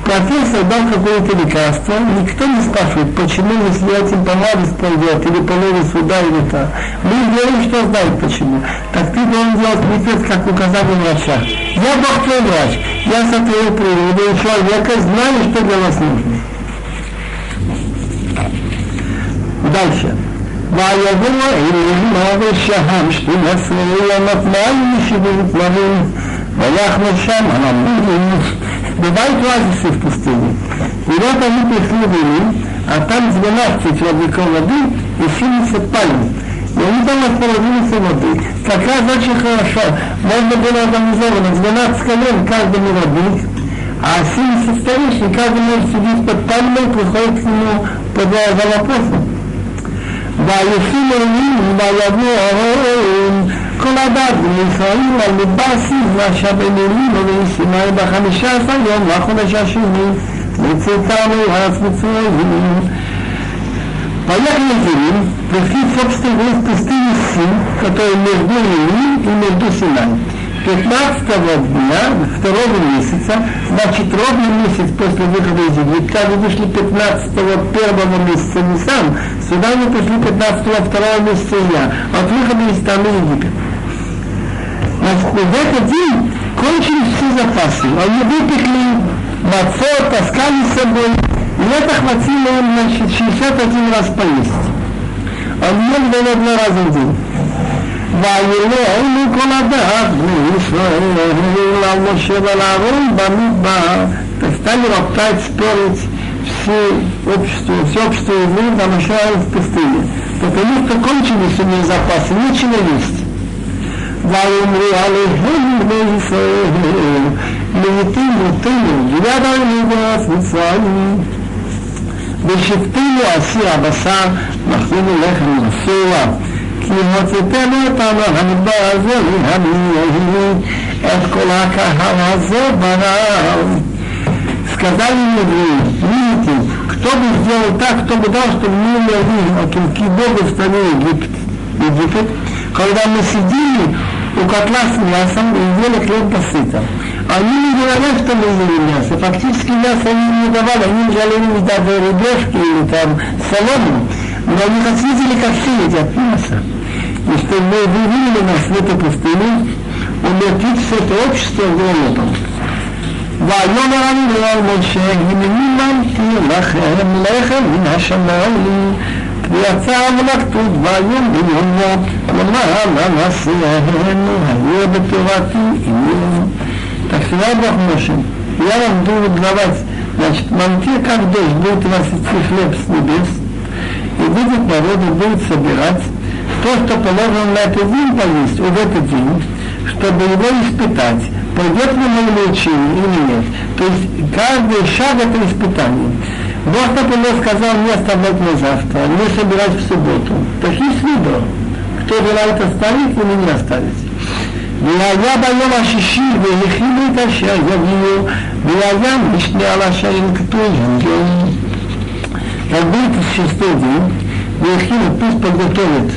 профессор дал какое-то лекарство, никто не спрашивает, почему, если этим помадой спойдет, или положит сюда, или так. Мы верим, что знает почему. Так ты должен делать припев, как указание врача. Я Бог твой врач, я сотворил природу и человека, знаю, что для вас нужно. Дальше. ויבוא אליהם ושם שתי נפלו למפמל משיבות וילך לשם, בבית לא היה סיף פוסטילי. ולא תמיד יפלו בימים, אתה מזבנחתי של הביקור רבי, יפים מספיים. ואני בא לכל על הספרדים מסומדי, תקע זאת שחרר השם, נדבר על אדם מזור, מזבנת סקלם, כך במרבי, העשים ספרים שכך במרבי סוגית פתלמות לכל תקימו פדו עזב הפוסק. והיפים עולים, ויבואו нему под, за вопросом. וישים אלוהים ויבוא כל הדת מישראל על מדבר סיב ואשר במילים ובנשימה בחמישה עשר יום לחודש השני לצאתנו ארץ מצרים. Поехали в Ирим, пришли, собственно, в пустыню Син, который между Ирим и между Синай. 15 дня, второго месяца, значит, ровно месяц после выхода из Египта, они вышли 15 первого месяца Нисан, сюда они пришли 15 второго месяца Илья, от выхода из страны Египет. Значит, в этот день кончились все запасы. Они выпекли мацо, таскали с собой, и это хватило им, значит, 61 раз поесть. Он ел было два раза в день. ויראו כל הדעת בני ישראל על משה ולאהרון במדבר. Так стали роптать, спорить все общество, все общество евреев замышляют в пустыне. Потому что кончились у них запасы, нечего есть. ויאמרו עליהם בני ישראל, לעתים מותנו יד עלינו בארץ מצרים, בשבתנו עשי הבשר, נחזינו לחם מסוע, כי הוצאתנו אותנו המדבר הזה להביא את כל הקהל הזה ברב. Сказали евреи, видите, кто бы сделал так, кто бы дал, чтобы мы не от руки Бога в стране Египет, Египет, когда мы сидели у котла с мясом и ели хлеб до сыта. Они не говорят, что мы ели мясо. Фактически мясо они не давали, они жалели даже рыбешки или там солому. Но они нас видели, как все едят мясо. И что мы вывели нас в эту пустыню, умертвить все это общество голодом. ויאמר אני לאל משה, הנני ממתי לכם לחם מן השמיים ויצא המלאכתות והיום ביומו, למען נשיאנו, היו בתורתי именем. Так сказал Бог Моше, я вам буду давать, значит, манте, как дождь, будет у вас идти хлеб с небес, и будет народу, будет собирать то, что положено на этот день поесть, в этот день, чтобы его испытать, пойдет ли на учение или нет. То есть каждый шаг это испытание. Бог, например, сказал не оставлять на завтра, не собирать в субботу. Такие выбор. Кто желает оставить или не оставить. והיה ביום השישי והכינו את אשר יביאו והיה משנה על אשר ינקטו ינגל. Как будет шестой день, Вехина пусть подготовит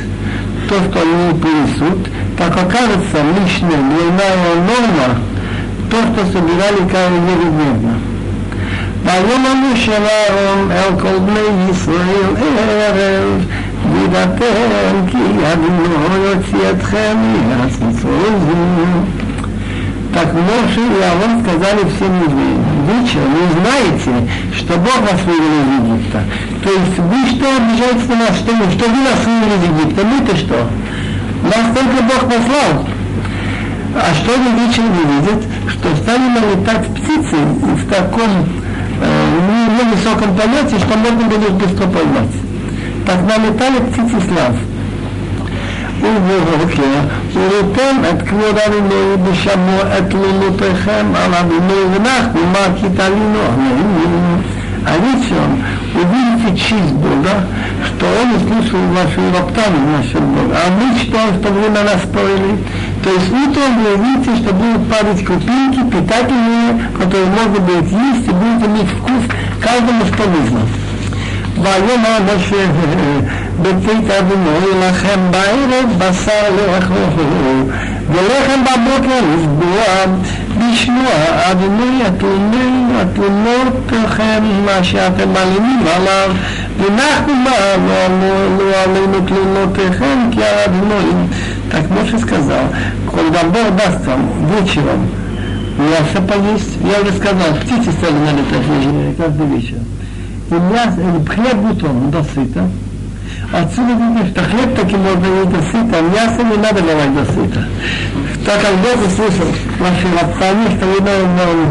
то, что они принесут, как окажется лишняя двойная норма, то, что собирали каждый ежедневно. ויאמר משה ואהרון אל כל בני ישראל ערב וידעתם כי אדוני יוציא אתכם מארץ מצרים Так Моше и Авон сказали всем евреям, вечером вы знаете, что Бог вас вывел из Египта. То есть вы что обижаете на нас, что, мы, что вы нас вывели из Египта, мы-то что? Нас только Бог послал. А что они вечером видят? Что стали налетать птицы в таком э, невысоком полете, что можно было их быстро поймать. Так налетали птицы слав. ובבוקר, וריתם את כבוד אבינו בשמו את תלונותיכם על אבינו ונחנו מה כיתלינו עלינו. А вечером увидите честь Бога, что Он услышал вашу роптану насчет Бога. А мы считаем, что вы на нас спорили. То есть утром вы увидите, что будут падать крупинки, питательные, которые можно будет есть и будут иметь вкус каждому, что нужно. ויאמר משה בבית אדוני לכם בערב בשר לאכלו ולחם בבוקר לשבוע לשמוע אדוני התלונותיכם מה שאתם מעלימים עליו ונחנו מעלו עלינו תלונותיכם כי אדוני так Моше сказал, когда Бог даст вам вечером мясо поесть, я уже сказал, птицы стали налетать каждый вечер. И мясо, хлеб будет он до сыта. Отсюда видно, что хлеб таки можно есть до сыта, а мясо не надо давать до сыта. Так как Бог услышал ваши роптания, что вы,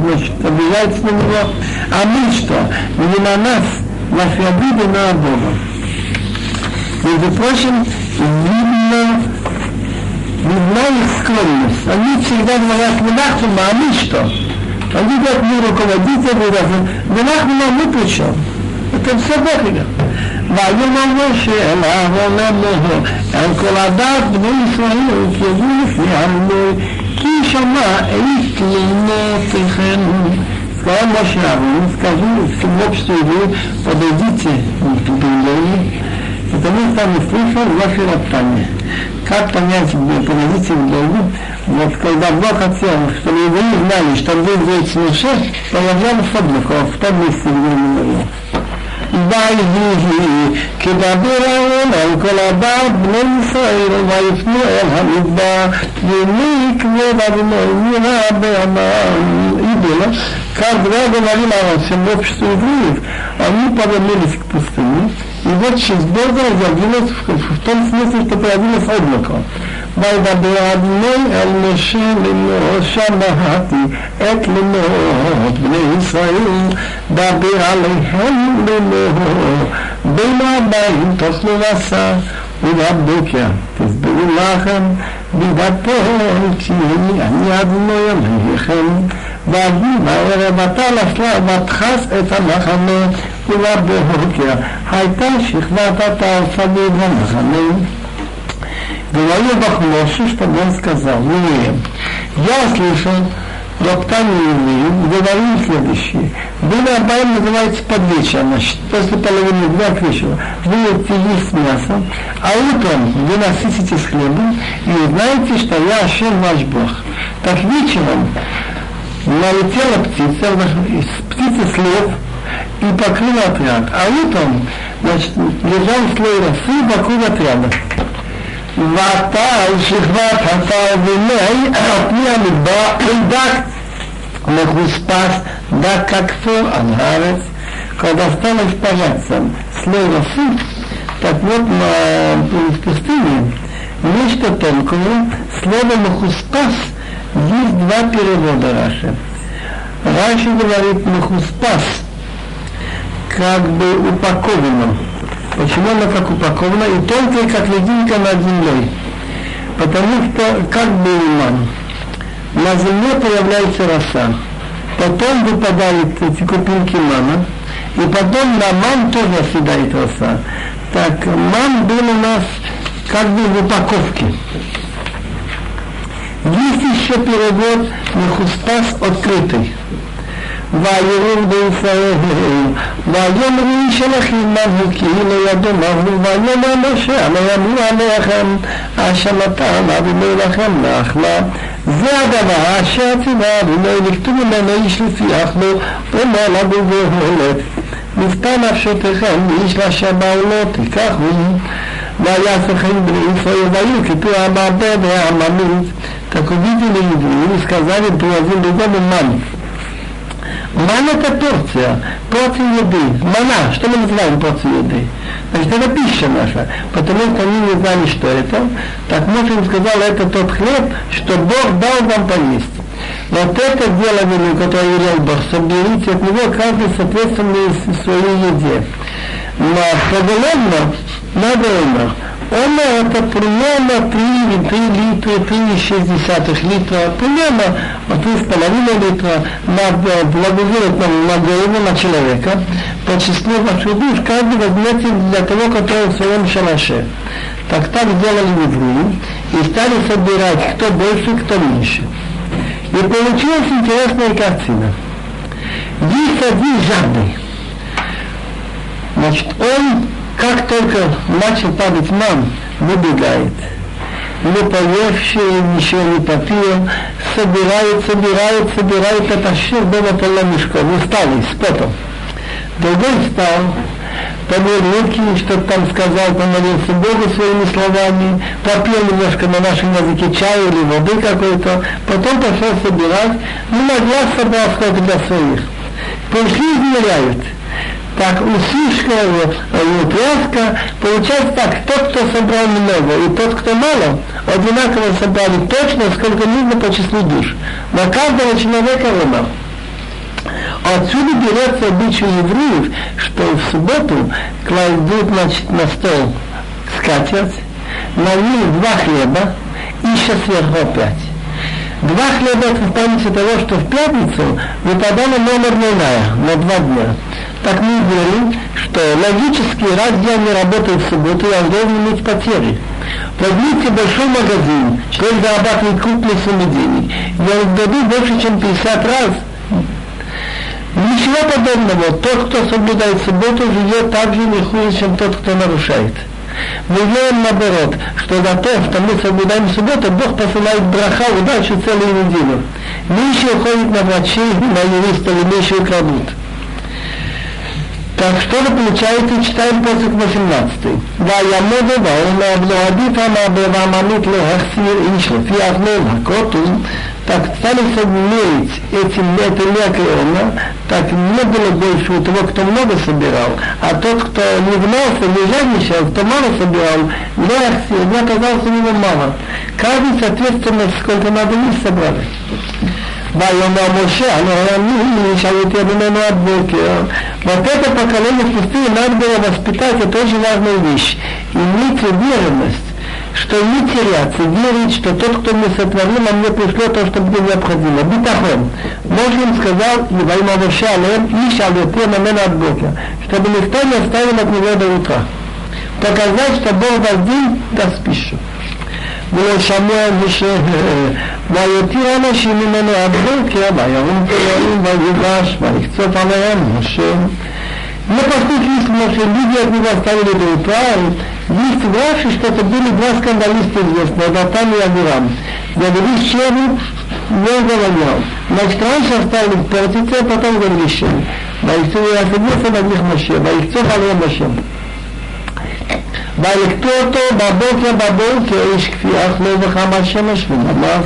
значит, обижаетесь на него, а мы что? Не на нас, наши обиды на Бога. Между прочим, видно, видна их скромность. Они всегда говорят, не нахуй, а мы что? Они говорят, мы руководители, мы нахуй, мы при чем? Это все Бог идет. ויאמר משה אל אהרון לאמור על כל הדת בני ישראל כי ידעו לפני עמי כי שמע את תלונותיכם Сказал Моше Аарон, скажи всему обществу евреев, подойдите к Бендоне, потому что он слышал ваши роптания. Как понять приноситель Давид, вот когда Бог хотел, чтобы евреи знали, что Давид будет совершен, положил Саддуков в том месте, где он умер. بيده كدبر من كل بعض من سير ويفنى الهمدى يميك وضع المؤمنين بأمان и как Когда говорили о всем обществе евреев, они повернулись к пустыне, и вот через Бога явилось в, в том смысле, что появилось облако. וידבר אדוני אל משה לאמור שמעתי את לימוד בני ישראל דבר עליהם לאמור בין הבאים תאכלו בשר ובבוקר תסברו לכם בדתו כי אני אדוני אלוהיכם ויהי בערב אתה לשלב ותכס את המחנה ובבוקר הייתה שכבת הטל סביב המחנה Говорил Бахмоши, что он сказал евреям, я слышал роптание евреев, говорил следующее. Были Абайм называется под вечер, значит, после половины дня к вечеру. Вы будете есть мясо, а утром вы насытитесь хлебом и узнаете, что я Ашем ваш Бог. Так вечером налетела птица, птица след и покрыла отряд. А утром, значит, лежал слой росы вокруг отряда. ואתה על שכבת הצר ומי על פני המדבר דק מחוספס דק ככפור על הארץ когда стало испаряться слой росы, так вот на, в пустыне нечто тонкое, слово махуспас есть два перевода Раши. Раши говорит махуспас, как бы упаковано. Почему она как упакована и тонкая, как лединка над землей? Потому что, как бы иман, на земле появляется роса, потом выпадают эти купинки мана, и потом на ман тоже оседает роса. Так, ман был у нас как бы в упаковке. Есть еще перевод Мехуспас открытый. ויאמרו בישראל, ויאמרו שלכם מהו כאילו ידו מהו, ויאמר משה, ויאמרו עליכם, אשמתם אבינו לכם נחלה. זה הדבר אשר ציווה אבינו לכתוב ממנו איש לפי אחלו, אומר לגור והולד. נפתה נפשותיכם מאיש לשם העולה, תיקחו והיה סוכן בני ישראל, והיו כיפור המעבר והעממית, תקוביתי ליהודים, וסקזלים פרועזים בגובה מנית бегом ман. Ман это порция, порция еды, мана, что мы называем порцией еды? Значит, это пища наша, потому что они не знали, что это. Так Моше им сказал, это тот хлеб, что Бог дал вам поесть. Вот это дело, которое велел Бог, соберите от него каждый соответственно своей еде. Но поголовно надо умер. Он это примерно 3, 3 литра, 3,6 литра, примерно 3,5 литра надо благоволить на, на голову на человека. По числу ваших душ каждый возьмете для того, который в своем шалаше. Так так сделали евреи и стали собирать, кто больше, кто меньше. И получилась интересная картина. Есть один жадный. Значит, он как только начал падать мам, выбегает. Не поевший, ничего не попил, собирает, собирает, собирает, потащил дома полно мешков, усталый, с потом. Другой встал, помыл руки, что там сказал, помолился Богу своими словами, попил немножко на нашем языке чая или воды какой-то, потом пошел собирать, ну, на глаз собрал сколько для своих. Пришли измеряют так усишка, тряска, получается так, тот, кто собрал много, и тот, кто мало, одинаково собрали точно, сколько нужно по числу душ. На каждого человека равно. Отсюда берется обычай евреев, что в субботу кладут значит, на стол скатерть, налили два хлеба и еще сверху опять. Два хлеба это в памяти того, что в пятницу выпадала номер на два дня так мы говорим, что логически, раз я не работаю в субботу, я должен иметь потери. Возьмите большой магазин, человек зарабатывает крупные суммы денег, я даю больше, чем 50 раз. Ничего подобного. Тот, кто соблюдает субботу, живет так же не хуже, чем тот, кто нарушает. Мы знаем наоборот, что за то, что мы соблюдаем субботу, Бог посылает браха, удачу целую неделю. Меньше уходит на врачей, на юристов, меньше украдут. Так что же получается, читаем посох 18. Да, я мога, да, он обновадит, она была манит лехсир и шлафи авнен хакоту. Так стали соединять эти метры лякриона, так не было больше у того, кто много собирал, а тот, кто не гнался, не жадничал, кто мало собирал, лехсир, не оказался у него мало. Каждый, соответственно, сколько надо не собрали. Вайомер Моше, Ануами, Шалите Бемену Адбекер. Вот это поколение пустые надо было воспитать, это очень важная вещь. Иметь уверенность, что не теряться, верить, что тот, кто мне сотворил, а мне пришло то, что мне необходимо. Битахон. Бог им сказал, не войма Моше, на меня от Бога, чтобы никто не оставил от него до утра. Показать, что Бог дал день даст пищу. ולא שמע משה, ויותיר אנשים ממנו עד בוקר, וירום תלויים ויוגש, ויקצוף עליהם משה. Не послушались наши люди от него оставили до утра. Есть в Раши, что это были два скандалиста известные, Датан и Абирам. Говорили Шеру, не говорил. Значит, раньше оставили портиться, а потом говорили Шеру. Ваихцов и осадился на них Моше, Ваихцов עליהם Моше. ויקטו אותו בבוקר בבוקר, איש כפי אכלו וחם השמש ונמס.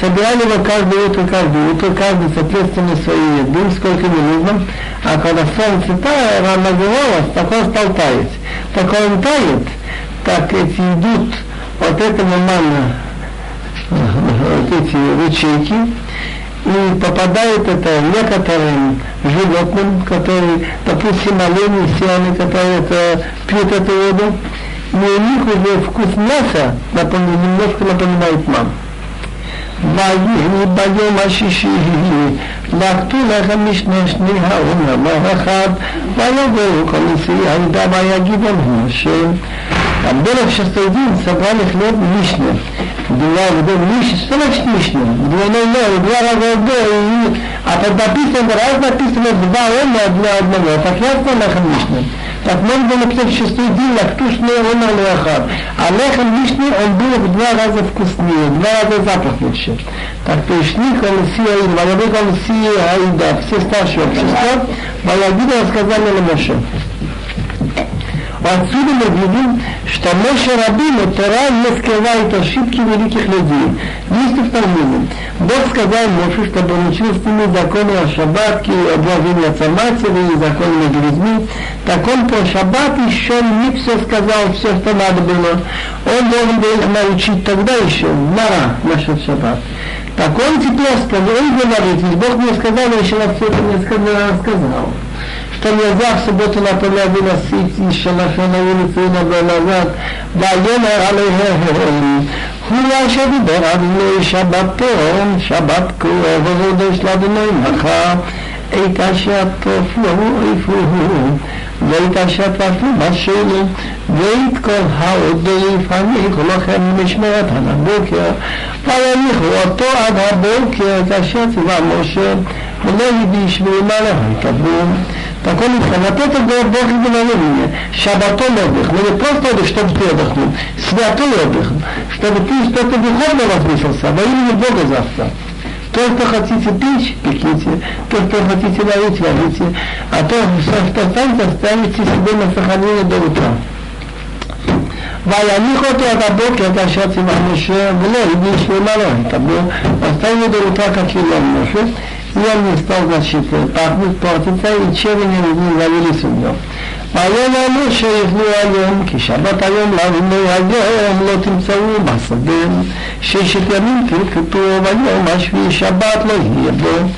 Собирали его каждое утро, каждое утро, каждый соответственно своей еды, сколько ему нужно. А когда солнце тает, нагревалось, так он стал таять. Так он тает, так эти идут от этого манна, вот эти ручейки, и попадает это некоторым животным, которые, допустим, олени, сианы, которые это, пьют эту воду, и у них уже вкус мяса напоминает, немножко напоминает маму. ויהי ביום השישי לקטו לחם משנה שני האומר אחד ויבואו כל נשיאי העדה ויגידו להם Абдолов в шестой день собрали хлеб лишний. Два в лишний, что значит лишний? Два, ноль, два раза до, и, а под написано, раз написано два она для одного, так ясно лахам лишний. Так можно было написать в шестой день лактушный он алеха. А лахам лишний он был в два раза вкуснее, в два раза запах лучше. Так пришли комиссия, молодой комиссия, айда, все старшие общества, молодые рассказали на Моше. Отсюда мы видим, что Моше Рабину Тора не скрывает ошибки великих людей. Есть в. Бог сказал Моше, чтобы он учил с ними законы о шаббатке, обложение отца матери, законы между людьми. Так он про шаббат еще не все сказал, все, что надо было. Он должен был научить тогда еще, Мара, насчет шаббат. Так он теперь сказал, он говорит, Бог мне сказал, я еще раз все это не сказал שאתה יודע סבות ונתן להבין עשיתי שלכן היו לפעמים הבן ויאמר עליהם הוא אשר דיבר על בני שבתון שבת כואב ורודש לאדוני מחר. את אשר תופלו איפה הוא ואת אשר תפלו בשלו, ואת כל העודף הניחו לכם משמרת עד הבוקר, ויניחו אותו עד הבוקר, כאשר ציווה משה, ולא הגיש ולמעלה יקבלו. Так он и сказал, вот это Бог, Бог говорил шабатон отдых, но не просто отдых, чтобы ты отдохнул, святой отдых, чтобы ты что-то духовно возвысился, во имя Бога завтра. То, что хотите пить, пеките, то, что хотите варить, варите, а то, что останется, оставите себе на сохранение до утра. ויניח אותו עד הבוקר כאשר ציווה משה ולא הגיש למעלה, оставили до утра, как и Моше, и он не стал, значит, пахнуть, портиться, и червями не завелись у него. ויאמר משה יבנו היום, כי שבת היום לאבינו היום לא תמצאו בשדה, ששת ימים תלכתו, ויום השביעי שבת לא יהיה בו.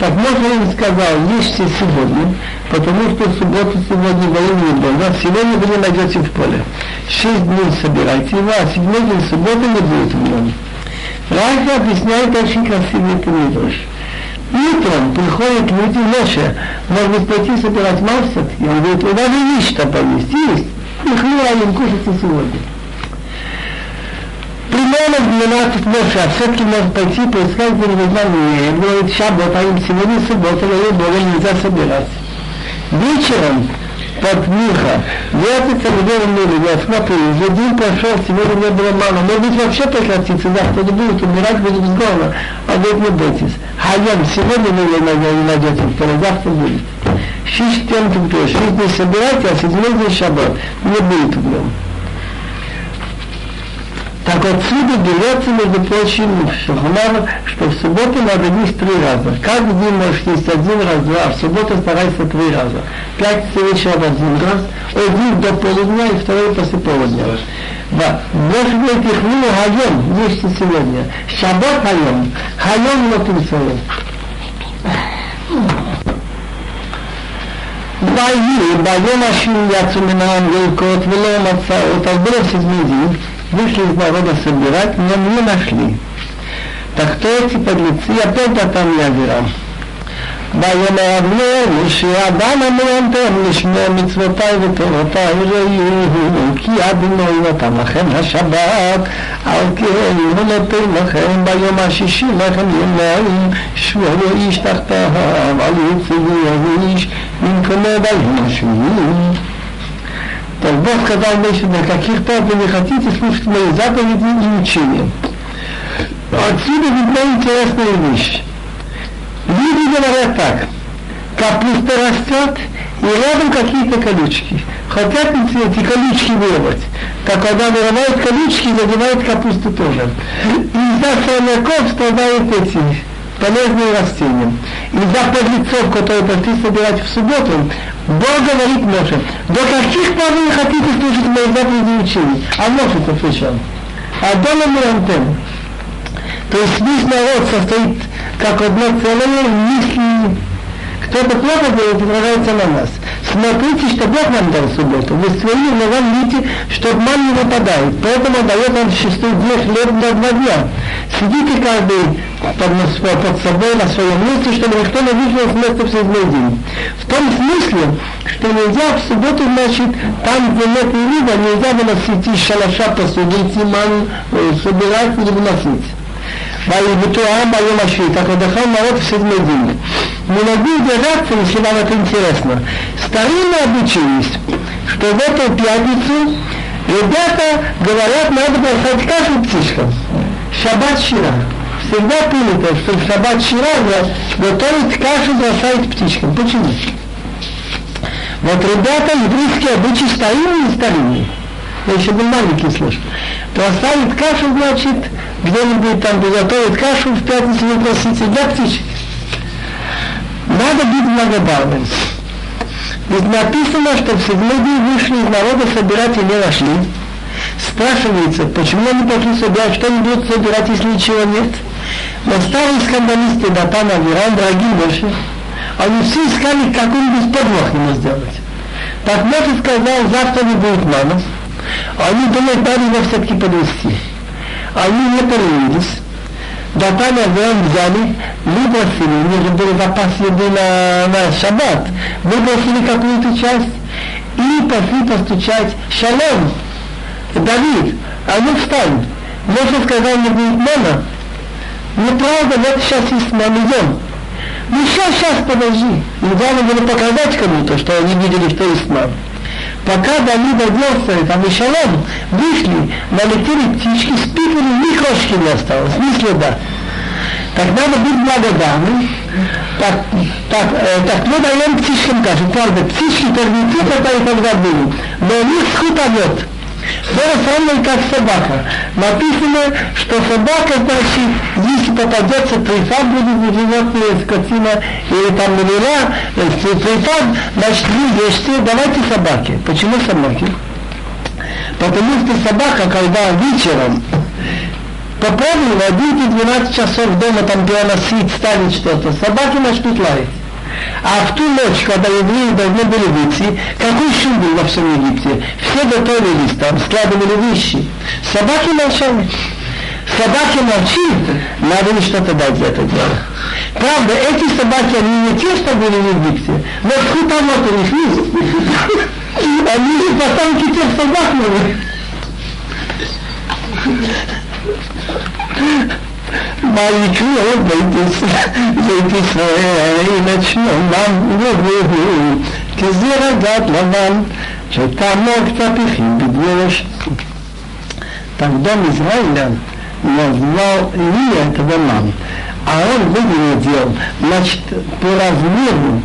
Так можно им сказал, ешьте сегодня, потому что в субботу сегодня во имя Бога, сегодня вы не найдете в поле. Шесть дней собирайте его, а седьмой день субботы не будет в нем. Райка объясняет очень красивый это мидраш. Утром приходит люди Моше, может быть, пойти собирать масок, и он говорит, у вас же есть что поесть, есть. И хлеб кушайте сегодня. Примерно в 12 Моше, а все-таки может пойти поискать зарегулярные. Он говорит, шаббат, а им сегодня суббота, но Бога нельзя собираться. Вечером под Миха. Вертится в мире, я смотрю, уже день прошел, сегодня не было мало. Может быть вообще прекратится, да, кто-то будет умирать, будет с голода. А говорит, не бойтесь. Хайом, сегодня вы не найдете, завтра будет. шесть дней тугдо, шесть дней собирайте, а седьмой день шаббат. Не будет в нем. Так отсюда берется, между прочим, Шахмар, что в субботу надо есть три раза. Каждый день можешь есть один раз, два, а в субботу старайся три раза. Пять вечера один раз, один до полудня и второй после полудня. Да. Может быть, их ну, хайом, есть сегодня. Шаббат хайом, хайом на Тимсоем. ויהי ביום השני יצאו מן העם ללקוט ולא מצאו אותה было в седьмой день вышли из народа собирать, но не нашли. Так кто эти подлецы опять да там я вера. ויאמר אבנר שאדם המאמתם לשמור מצוותיי ותורותיי ראיהו כי אדוני נתן לכם השבת על כן הוא נותן לכם ביום השישי לכם יומיים שבו איש תחתיו על יצאו איש במקומו ביום השביעי Так Бог сказал на каких то вы не хотите слушать мои заповеди и учения. Отсюда видна интересная вещь. Люди говорят так, капуста растет, и рядом какие-то колючки. Хотят эти колючки вырвать. Так когда вырывают колючки, задевают капусту тоже. Из-за сорняков страдают эти полезные растения. Из-за подлецов, которые пришли собирать в субботу, Бог говорит Моше, до каких пор вы хотите слушать мои заповеди учения? А Моше отвечал, а дома мы антенн. То есть весь народ состоит как одно целое, мысли кто-то плохо делает, отражается на нас. Смотрите, что Бог нам дал субботу. Вы своими ногами видите, что обман не нападает. Поэтому дает нам шестой день хлеб на два дня. Сидите каждый под, под собой на своем месте, чтобы никто не вышел с места в седьмой день. В том смысле, что нельзя в субботу, значит, там, где нет риба, нельзя выносить из шалаша посудить, ман, собирать или выносить. ויבטו העם ביום השביעי, так отдыхал народ в седьмой день. Не могу удержаться, если вам это интересно. Старинный обычай есть, что в эту пятницу ребята говорят, надо бросать кашу птичкам. Шаббат щира. Всегда принято, что в шаббат щира готовить кашу бросать птичкам. Почему? Вот ребята, еврейские обычаи старинные и старинные. Я еще был маленький слышал. Оставит кашу, значит, где-нибудь там приготовит кашу в пятницу вы просите для птичек. Надо быть благодарным. Ведь написано, что в седьмой день вышли из народа собирать и не нашли. Спрашивается, почему они пошли собирать, что они будут собирать, если ничего нет? Но старые скандалисты Датан Авиран, дорогие больше, они все искали какой-нибудь подвох ему сделать. Так Моше сказал, завтра не будет мана. Они думают, надо его все-таки подвести они не поленились, Датан Авраам взяли, выбросили, у них был запас еды на, на шаббат, выбросили какую-то часть и пошли постучать «Шалом! Давид, а ну встань!» Можно сказал, не будет мама. Неправда, вот сейчас есть мама, идем. Ну сейчас, сейчас, подожди. И главное было показать кому-то, что они видели, что есть. Пока Давид оделся, там и шалом, вышли, налетели птички, спикали, ни крошки не осталось, ни следа. Так надо быть благодарным. Так, так, э, так мы даем птичкам кашу. Правда, птички торгуйте, которые тогда были. Но у них. То же самое, как собака. Написано, что собака, значит, если попадется трифа, будет животное, скотина, или там милина, трифа, значит, вы ешьте, давайте собаке. Почему собаки? Потому что собака, когда вечером пополнила 11-12 часов дома, там, где она спит, ставит что-то, собаки начнут лаять. А в ту ночь, когда евреи должны были выйти, какой шум был во всем Египте? Все готовились там, складывали вещи. Собаки молчали. Собаки молчит, надо ли что-то дать за это дело. Правда, эти собаки, они не те, что были в Египте, но хутамот у них есть. Они же потомки тех собак, מה יקרה בית ישראל את שלומם ובואו כזרע דת לבן שתעמוק תפיחים בדבש. Тогда Израиля назвал Илия этого мам. А он выглядел, значит, по размеру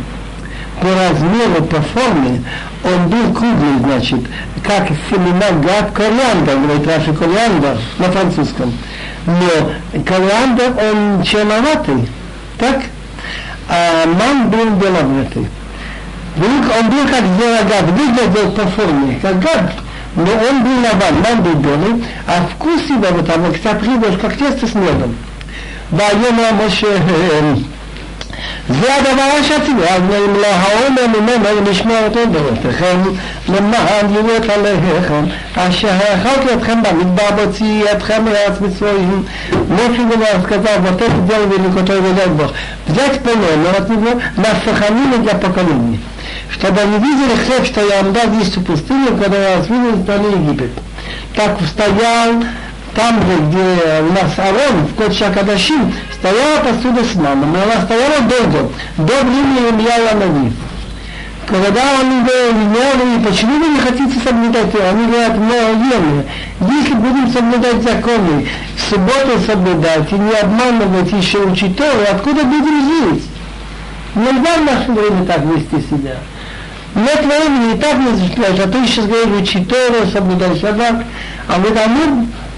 по размеру, по форме, он был круглый, значит, как семена гад кориандр, говорит Раши кориандр на французском. Но Голианда, он черноватый, так? А Ман был беловатый. Он был как Зерогат, выглядел по форме, как гад, но он был лаван, ман был белый, а вкус его, вот там, как тесто с медом. Да, я на мощь, (laughs) זה הדבר שציווה להם להעומר ממנו לשמור אותו דורותיכם למען יראו את עליכם אשר האכלתי אתכם במדבר בוציא אתכם מארץ מצרים משה דבר сказал вот это дело великое великое Бог взять племя от него на сохранение для поколения чтобы они видели хлеб, что я вам дал есть в пустыне, когда я развил стране Египет. Так стоял там же, где у нас Арон, в Кодша Кадашим, стояла посуда с мамой, но она стояла долго, до времени Илья Нави. Когда он говорил, почему вы не хотите соблюдать, они говорят, но верно, если будем соблюдать законы, в субботу соблюдать и не обманывать еще учителя, откуда будем жить? Нельзя в наше время так вести себя. Нет времени, и так не зажигать, а ты сейчас говоришь, учителя, соблюдай шаббат, а вы то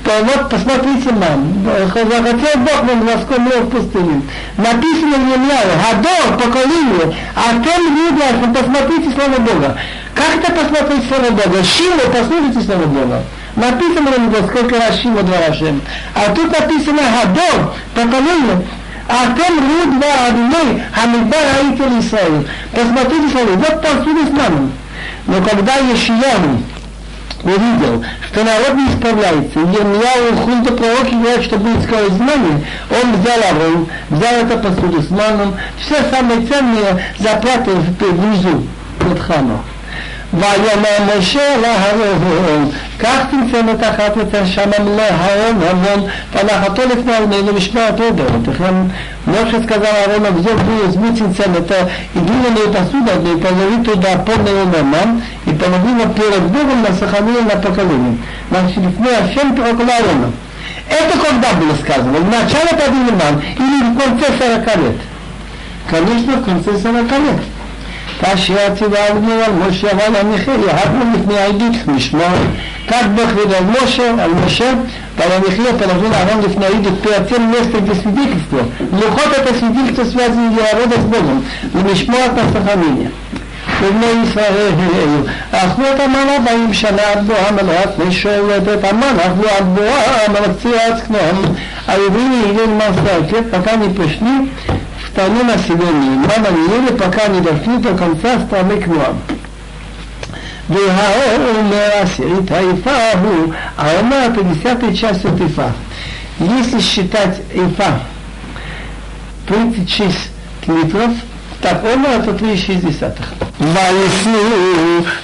вот посмотрите нам, захотел Бог нам воском в пустыне. Написано в Емляе, Гадор, поколение, а тем людям, посмотрите Слово Бога. Как это посмотреть Слово Бога? Шило, послушайте Слово Бога. Написано в сколько раз Шило два раза. А тут написано Гадор, поколение, а тем руд два одной, Хамидбар Аитер Исраил. Посмотрите Слово, вот посуду с нами. Но когда Ешияну, увидел, что народ не справляется, и Ермияу Хунда пророки говорят, что будет скоро знание, он взял Аврон, взял это посуду с маном, все самые ценные запрятал внизу, под храмом. ויאמר משה להרון, כך צמצם את אחת ותשמם להרון המון, והנחתו לפני ארמנו לשמוע אותו דורותיכם. Моше сказал Аарона, взял был измученцем это и глиняную посуду, и положи туда полный нам, и половину перед Богом на сохранение на поколение. Значит, לפני השם около Аарона. Это когда было сказано? В начале Падилиман или в конце 40 лет? Конечно, в конце 40 лет. כאשר ציוונו על משה ועל המחיר, יהבנו לפני העדות לשמור. Так Бог видел Моше, על משה ועל המחיר, положил Аарон לפני העדות, перед тем место, где свидетельство. Лухот это свидетельство связано народа с Богом, ולשמוע את הסחמיניה. ובני ישראל אכלו את המנה באים שנה עד בוא המלאך ושואלת את המנה אכלו עד בוא המלאך צירץ כנום היהודים יהיו למסדקת, пока не пришли страну населения. Мама не ели, пока не дошли до конца страны к Моаб. Вейгаор умер асирит аифаху, а она пятьдесятая часть от ифа. Если считать ифа 36 литров, так она это 3,6. ויפנו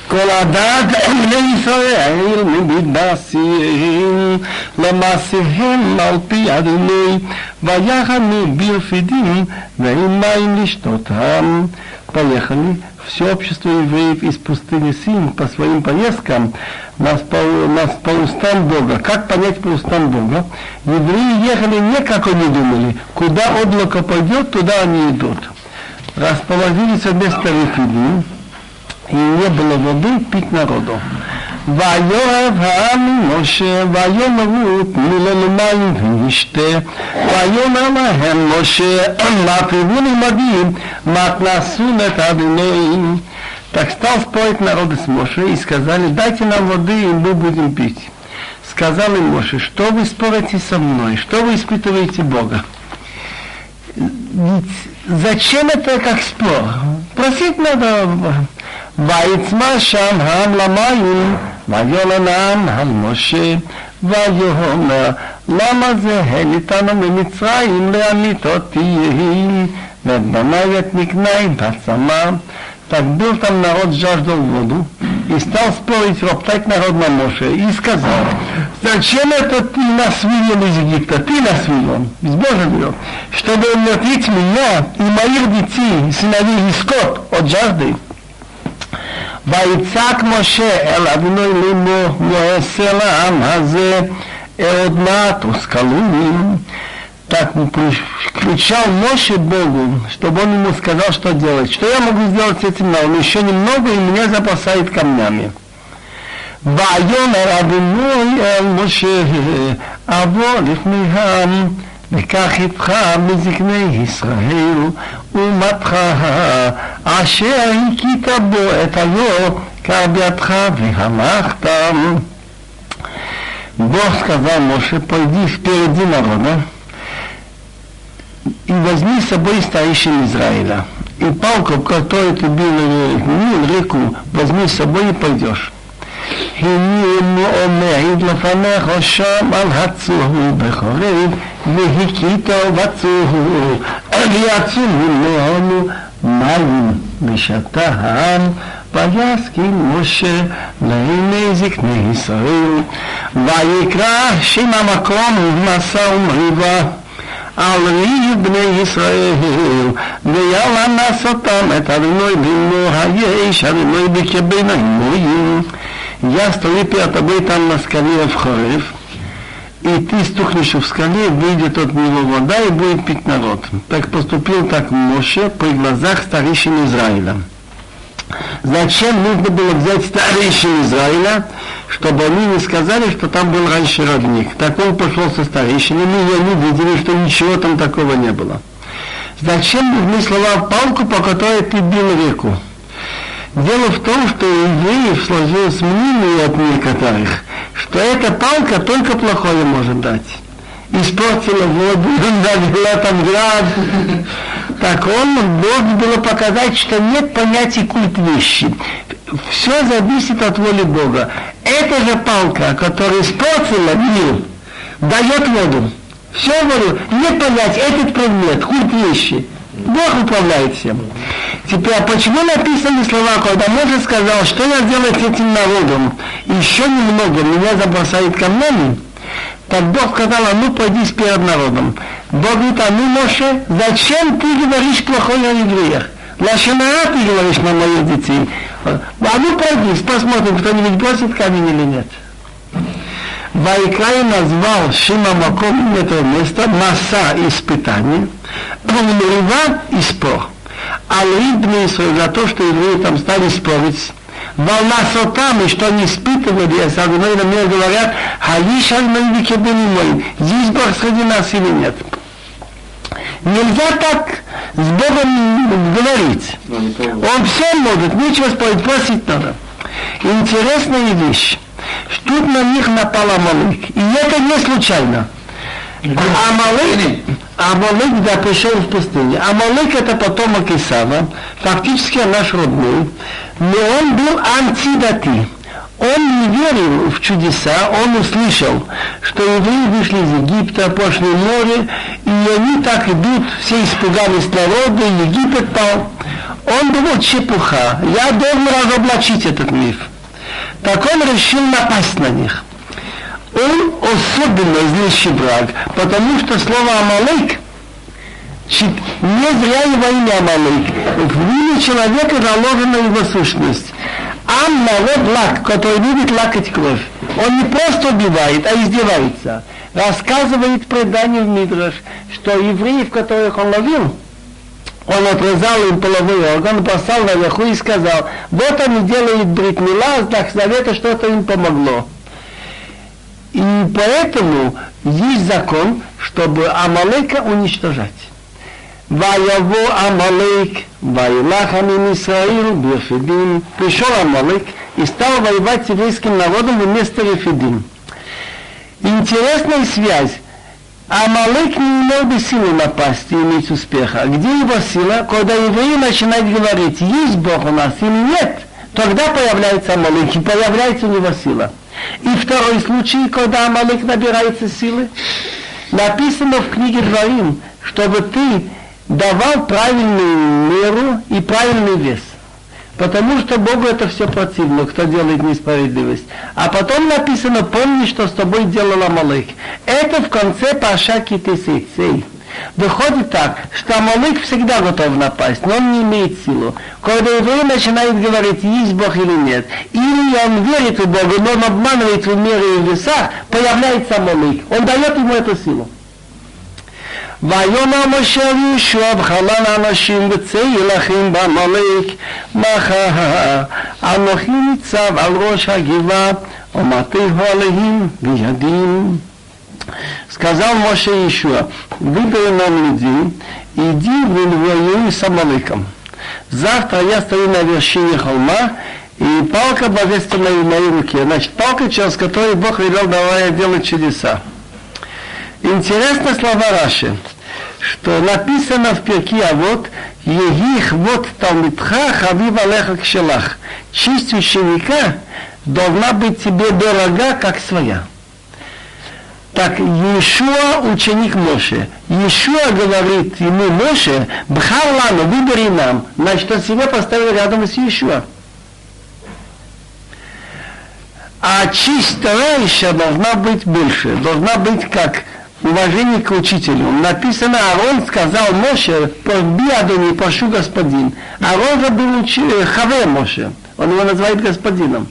כל הדת בני ישראל ממדבסיהם למעשיהם על פי אדוני ויחנו ברפידים ועם מים לשתותם. Поехали. Все общество евреев из пустыни Син по своим поездкам нас по, нас по устам Бога. Как понять по устам Бога? Евреи ехали не как они думали. Куда облако пойдет, туда они идут расположились вместо Рефидим, и не было воды пить народу. ויאהב העם משה ויאמרו תנו לנו מים ונשתה ויאמר להם משה מה привели мадим матнасун это адоней так стал спорить народ с Моше и сказали дайте нам воды и мы будем пить сказал им Моше что вы спорите со мной что вы испытываете Бога Зачем это как спор? Просить надо. ויצמא שם העם למים, ויאמר העם על משה, ויאמר למה זה העליתנו ממצרים להמית אותי, ואת בניי את מקנאי בצמא Так был там народ, жаждал воду, и стал спорить, роптать народ на Моше, и сказал, зачем это ты нас вывел из Египта, ты нас вывел, из Бога вывел, чтобы умертвить меня и моих детей, сыновей и скот от жажды. ויצעק משה אל אדוני לאמור, לא אעשה לעם הזה עוד מעט וסקלונים так кричал Моше Богу, чтобы он ему сказал, что делать. Что я могу сделать с этим народом? Еще немного, и меня запасает камнями. ויאמר אדוני אל משה, אבוא לפניהם, וכך איתך מזקני ישראל, ומתך, אשר הכית בו את היור, כבידך והלכת. Бог сказал Моше, пойди впереди народа и возьми с собой старейшин Израиля. И палку, которую ты бил реку, возьми с собой и пойдешь. הנני עומד לפניך שם על הצור בחורב, והכית בצור, ויצאו לנו מים ושתה העם, ויסכים משה לעיני זקני ישראל, ויקרא שם המקום מסע ומריבה. על ריב בני ישראל, ויאללה נסותם את אדוני בימו היש, אדוני בקבין האמורים. Я стою перед тобой там на скале в Хорев, и ты стукнешь в скале, выйдет от него вода и будет пить народ. Так поступил так Моше при глазах старейшин Израиля. Зачем нужно было взять старейшин Израиля, чтобы они не сказали, что там был раньше родник. Так он пошел со старейшинами, и они видели, что ничего там такого не было. Зачем нужны слова палку, по которой ты бил реку? Дело в том, что у евреев сложилось мнение от некоторых, что эта палка только плохое может дать. Испортила воду, (laughs) навела там град. Так он должен было показать, что нет понятия культ вещи. Все зависит от воли Бога. Эта же палка, которая испортила мир, дает воду. Все говорю, нет понятия, этот предмет, культ вещи. Бог управляет всем. Теперь, а почему написаны слова, когда Моше сказал, что я делаю с этим народом? Еще немного, меня забросает камнями. Так Бог сказал, а ну пойди перед народом. Бог говорит, а ну Моше, зачем ты говоришь плохое о евреях? Лашинара ты говоришь на моих детей. А ну пойди, посмотрим, кто-нибудь бросит камень или нет. Вайкай назвал Шима Маком это место масса испытаний, Умерива и спор. А Лидны за то, что евреи там стали спорить, волна сотам, и что они испытывали, со мной на мне говорят, Халиш аль кебени здесь Бог среди нас или нет. Нельзя так с Богом говорить. Он все может, нечего спорить, просить надо. Интересная вещь. Тут на них напал Амалык. И это не случайно. Амалык, Амалык да, пришел в пустыне. Амалык это потомок Исава, фактически наш родной, но он был антидати. Он не верил в чудеса, он услышал, что евреи вышли из Египта, пошли в море, и они так идут, все испугались народа, Египет пал. Он думал, чепуха, я должен разоблачить этот миф. Так он решил напасть на них. Он особенно злейший враг, потому что слово Амалык не зря его имя Амалык. В имя человека заложена его сущность. Ам народ лак, который любит лакать кровь. Он не просто убивает, а издевается Рассказывает предание в Мидраш, что евреев, которых он ловил, он отрезал им половой орган, послал наверху и сказал, вот они делают бритмила, знак завета, что-то им помогло. И поэтому есть закон, чтобы Амалека уничтожать. ויבוא עמלק וילך עם ישראל ביחידים. Пришел Амалек и стал воевать с еврейским народом вместо Рефидим. Интересная связь Амалык не имел бы силы напасть и иметь успеха. Где его сила? Когда евреи начинают говорить, есть Бог у нас или нет, тогда появляется Амалык и появляется у него сила. И второй случай, когда Амалык набирается силы, написано в книге Дворим, чтобы ты давал правильную меру и правильный вес. Потому что Богу это все противно, кто делает несправедливость. А потом написано, помни, что с тобой делал Амалык. Это в конце Паша Китесейцей. Выходит так, что Амалык всегда готов напасть, но он не имеет силу. Когда еврей начинает говорить, есть Бог или нет, или он верит в Бога, но он обманывает в мере и в весах, появляется Амалык. Он дает ему эту силу. ויאמר משה לישוע בחלן האנשים וצא ילחם בעמלק מחר אנוכי ניצב על ראש הגבעה ומטהו עליהם בידים. Сказал Моше Ишуа, выбери нам людей, иди воюй с Амалыком. Завтра я стою на вершине холма, и палка божественная в моей руке. Значит, палка, через которую Бог велел давая делать чудеса. Интересно слова Раши что написано в перке, а вот Егих вот Талмитха Хавив Алеха Кшелах. Честь ученика должна быть тебе дорога, как своя. Так Иешуа ученик Моше. Иешуа говорит ему Моше, Бхарлану, выбери нам. Значит, он себя поставил рядом с Иешуа. А чистая еще должна быть больше. Должна быть как уважение к учителю. Написано, Арон сказал Моше, порби Адони, прошу господин. Арон же был уч... Э, Хаве Моше. Он его называет господином.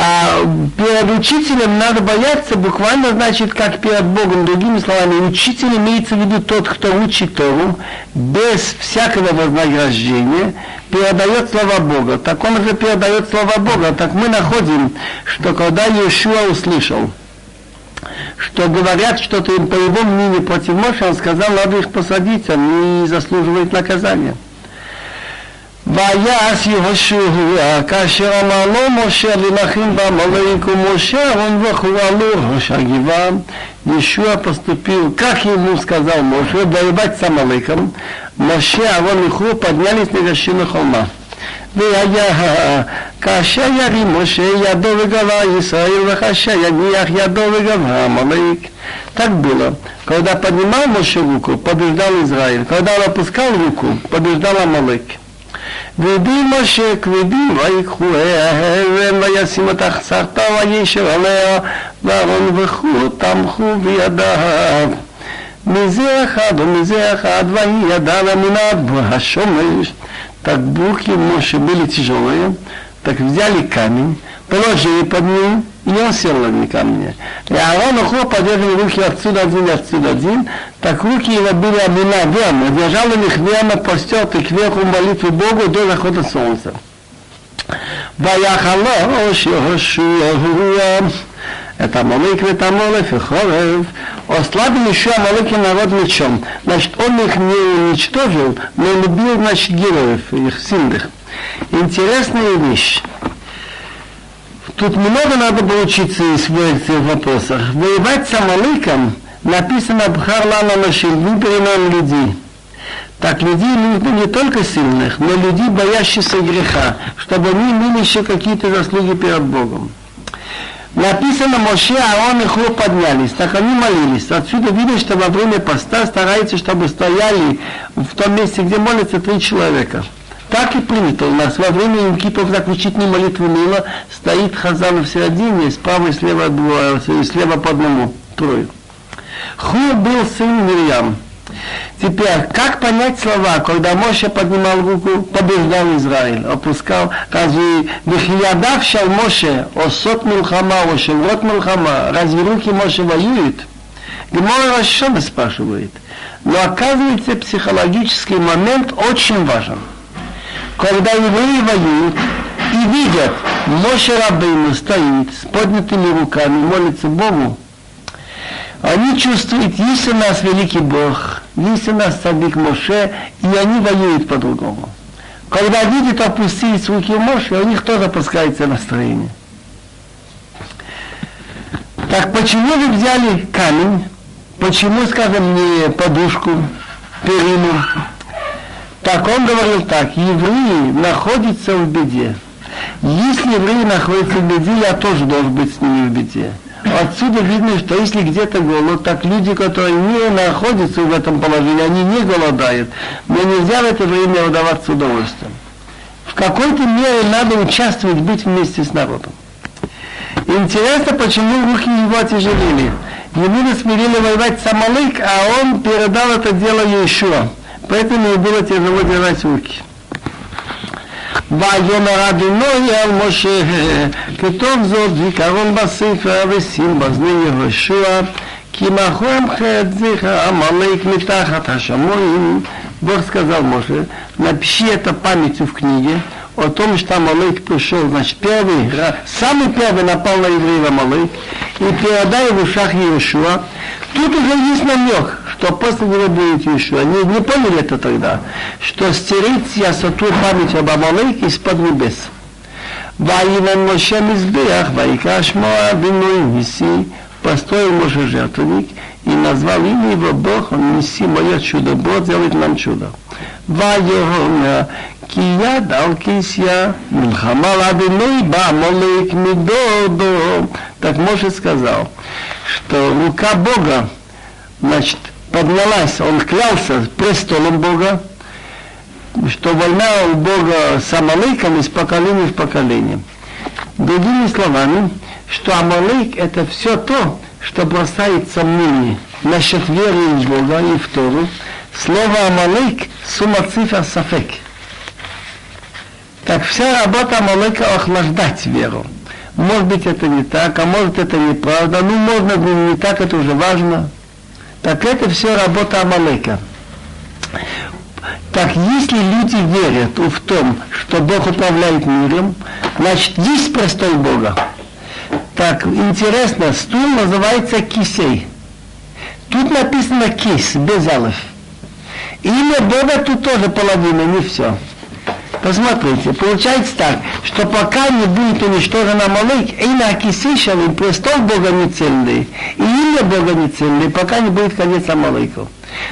А перед учителем надо бояться, буквально значит, как перед Богом, другими словами, учитель имеется в виду тот, кто учит Тору, без всякого вознаграждения, передает слова Бога. Так он же передает слова Бога. Так мы находим, что когда Иешуа услышал, что говорят что-то им по его мнению против Моше, он сказал, надо их посадить, они заслуживают наказания. ויעש יהושע כאשר אמר לו משה להילחם בעמלק ומשה אהרון וכו' עלו ראש הגבעה Иешуа поступил, как ему сказал Моше, воевать с Амалеком. Моше, Авон и Ху поднялись на вершину холма. והיה כאשר ירים משה ידו וגבה ישראל וכאשר יניח ידו וגבה עמלק. Так было. Когда поднимал Моше руку, побеждал Израиль. Когда он опускал руку, побеждал Амалек. וידי משה כבדים ויקחו האבן וישים את החצרתה וישב עליה ואהרון וכו תמכו בידיו. מזה אחד ומזה אחד ויהי ידע למנעד השומש так булки Моше были тяжелые, так взяли камень, положили под ним, и он сел на камне. И Аарон Ухо подержал руки отсюда один и отсюда один, так руки его были обвина верно, держал их верно, простерты кверху молитвы Богу до захода солнца. ויחלוש יהושע את עמלק ואת עמלק וחורב, ослабил еще Амалыки народ мечом. Значит, он их не уничтожил, но любил, значит, героев, их сильных. Интересная вещь. Тут много надо поучиться из этих вопросах. Воевать с Амалыком написано Бхарлана Машин, выбери нам людей. Так людей нужно не только сильных, но людей, боящихся греха, чтобы они имели еще какие-то заслуги перед Богом. Написано, Моше, Аарон и Хлоп поднялись, так они молились. Отсюда видно, что во время поста стараются, чтобы стояли в том месте, где молятся три человека. Так и принято у нас. Во время Имкипов так учить не молитву Нила, стоит Хазан в середине, справа и слева, двое, слева по одному, трое. Ху был сын Мирьям. Теперь, как понять слова, когда Моше поднимал руку, побеждал Израиль, опускал, разве Бехиядав шал Моше, осот милхама, ошелрот милхама, разве руки Моше воюют? Гемора Рашона спрашивает. Но оказывается, психологический момент очень важен. Когда евреи воюют и видят, Моше Рабейну стоит с поднятыми руками, молится Богу, они чувствуют, есть у нас великий Бог, есть у нас садик Моше, и они воюют по-другому. Когда видят опустить руки Моше, у них тоже опускается настроение. Так почему вы взяли камень? Почему, скажем, не подушку, перину? Так он говорил так, евреи находятся в беде. Если евреи находятся в беде, я тоже должен быть с ними в беде. Отсюда видно, что если где-то голод, так люди, которые не находятся в этом положении, они не голодают, но нельзя в это время удаваться удовольствием. В какой-то мере надо участвовать, быть вместе с народом. Интересно, почему руки его тяжелели. Ему насмирили воевать с Амалык, а он передал это дело еще. Поэтому ему было тяжело держать руки. ויאמר אדוני אל משה, כתוב זאת זיכרון בספר ושים באזני יהושע, Кимахом хедзиха амалейк митахат хашамоим. Бог сказал Моше, напиши это памятью в книге, о том, что Амалык пришел, значит, первый, самый первый напал на евреев Амалык, и передай в ушах Иешуа. Тут уже есть намек, что после него будет еще. Они не поняли это тогда, что стереть ясоту память об Амалейке из-под небес. Ваиман Моше Мизбеях, Ваикаш Моа, Биной Виси, построил Моше жертвенник и назвал имя его Бог, он неси мое чудо, Бог делает нам чудо. Ваегона, Кия дал кисья, Милхамала Биной Ба, Молейк Мидодо. Так Моше сказал, что рука Бога, значит, поднялась, он клялся престолом Бога, что война у Бога с Амалыком из поколения в поколение. Другими словами, что Амалык это все то, что бросает сомнения насчет веры в Бога и в Тору. Слово Амалык сумма цифр сафек. Так вся работа Амалыка охлаждать веру. Может быть это не так, а может это неправда. Ну, можно не так, это уже важно. Так это все работа Амалыка. Так если люди верят в том, что Бог управляет миром, значит есть престол Бога. Так, интересно, стул называется кисей. Тут написано кис, без алиф. Имя Бога тут тоже половина, не все. Посмотрите, получается так, что пока не будет уничтожен Амалык, имя Акисишалим, престол Бога не цельный, и имя Бога не цельный, пока не будет конец Амалыков.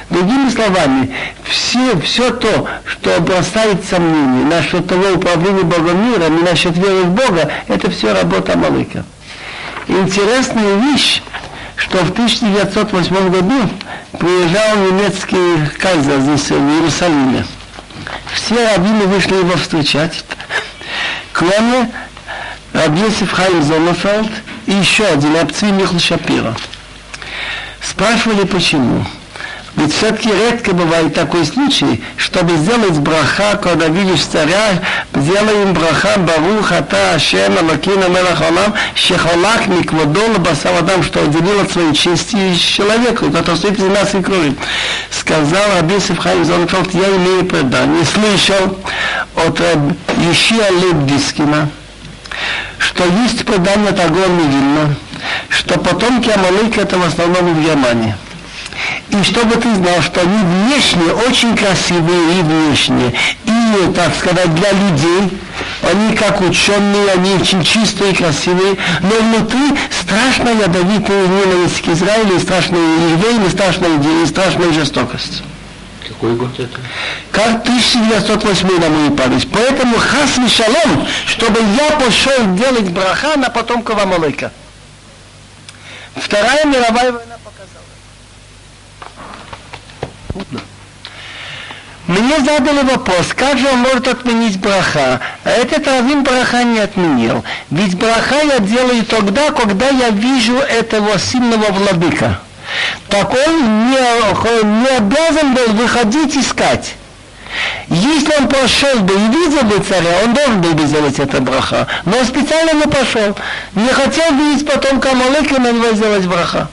Другими словами, все, все то, что бросает сомнения насчет того управления Богом миром и насчет веры в Бога, это все работа Амалыка. Интересная вещь, что в 1908 году приезжал немецкий кайзер здесь, в Иерусалиме. Все раввины вышли его встречать, кроме Рабьесиф Хайм Зонофелд и еще один, Абцви Михл Шапира. Спрашивали, почему. Ведь все-таки редко бывает такой случай, чтобы сделать браха, когда видишь царя, сделаем браха Барух Ата Ашем Алакина Мелахолам, Шехолах Микводол Басавадам, что отделил от своей чести человеку, который стоит из нас и крови. Сказал Абисов Хайм Зонфелд, я имею предание, слышал от Ешия Лебдискина, что есть предание Тагор Мивильна, что потомки Амалыка это в основном в Германии. И чтобы ты знал, что они внешне очень красивые и внешне, и, так сказать, для людей, они как ученые, они очень чистые и красивые, но внутри страшно ядовитые ненависть к Израилю, и страшные евреи, и страшная и страшная жестокость. Какой год это? Как 1908 на мою память. Поэтому хас шалом, чтобы я пошел делать браха на потомков Амалыка. Вторая мировая война трудно. Мне задали вопрос, как же он может отменить браха? А этот раввин браха не отменил. Ведь браха я делаю тогда, когда я вижу этого сильного владыка. Так он не, не обязан был выходить искать. Если он пошел бы и видел бы царя, он должен был бы сделать это браха. Но он специально не пошел. Не хотел видеть потом Камалыка, на него сделать браха.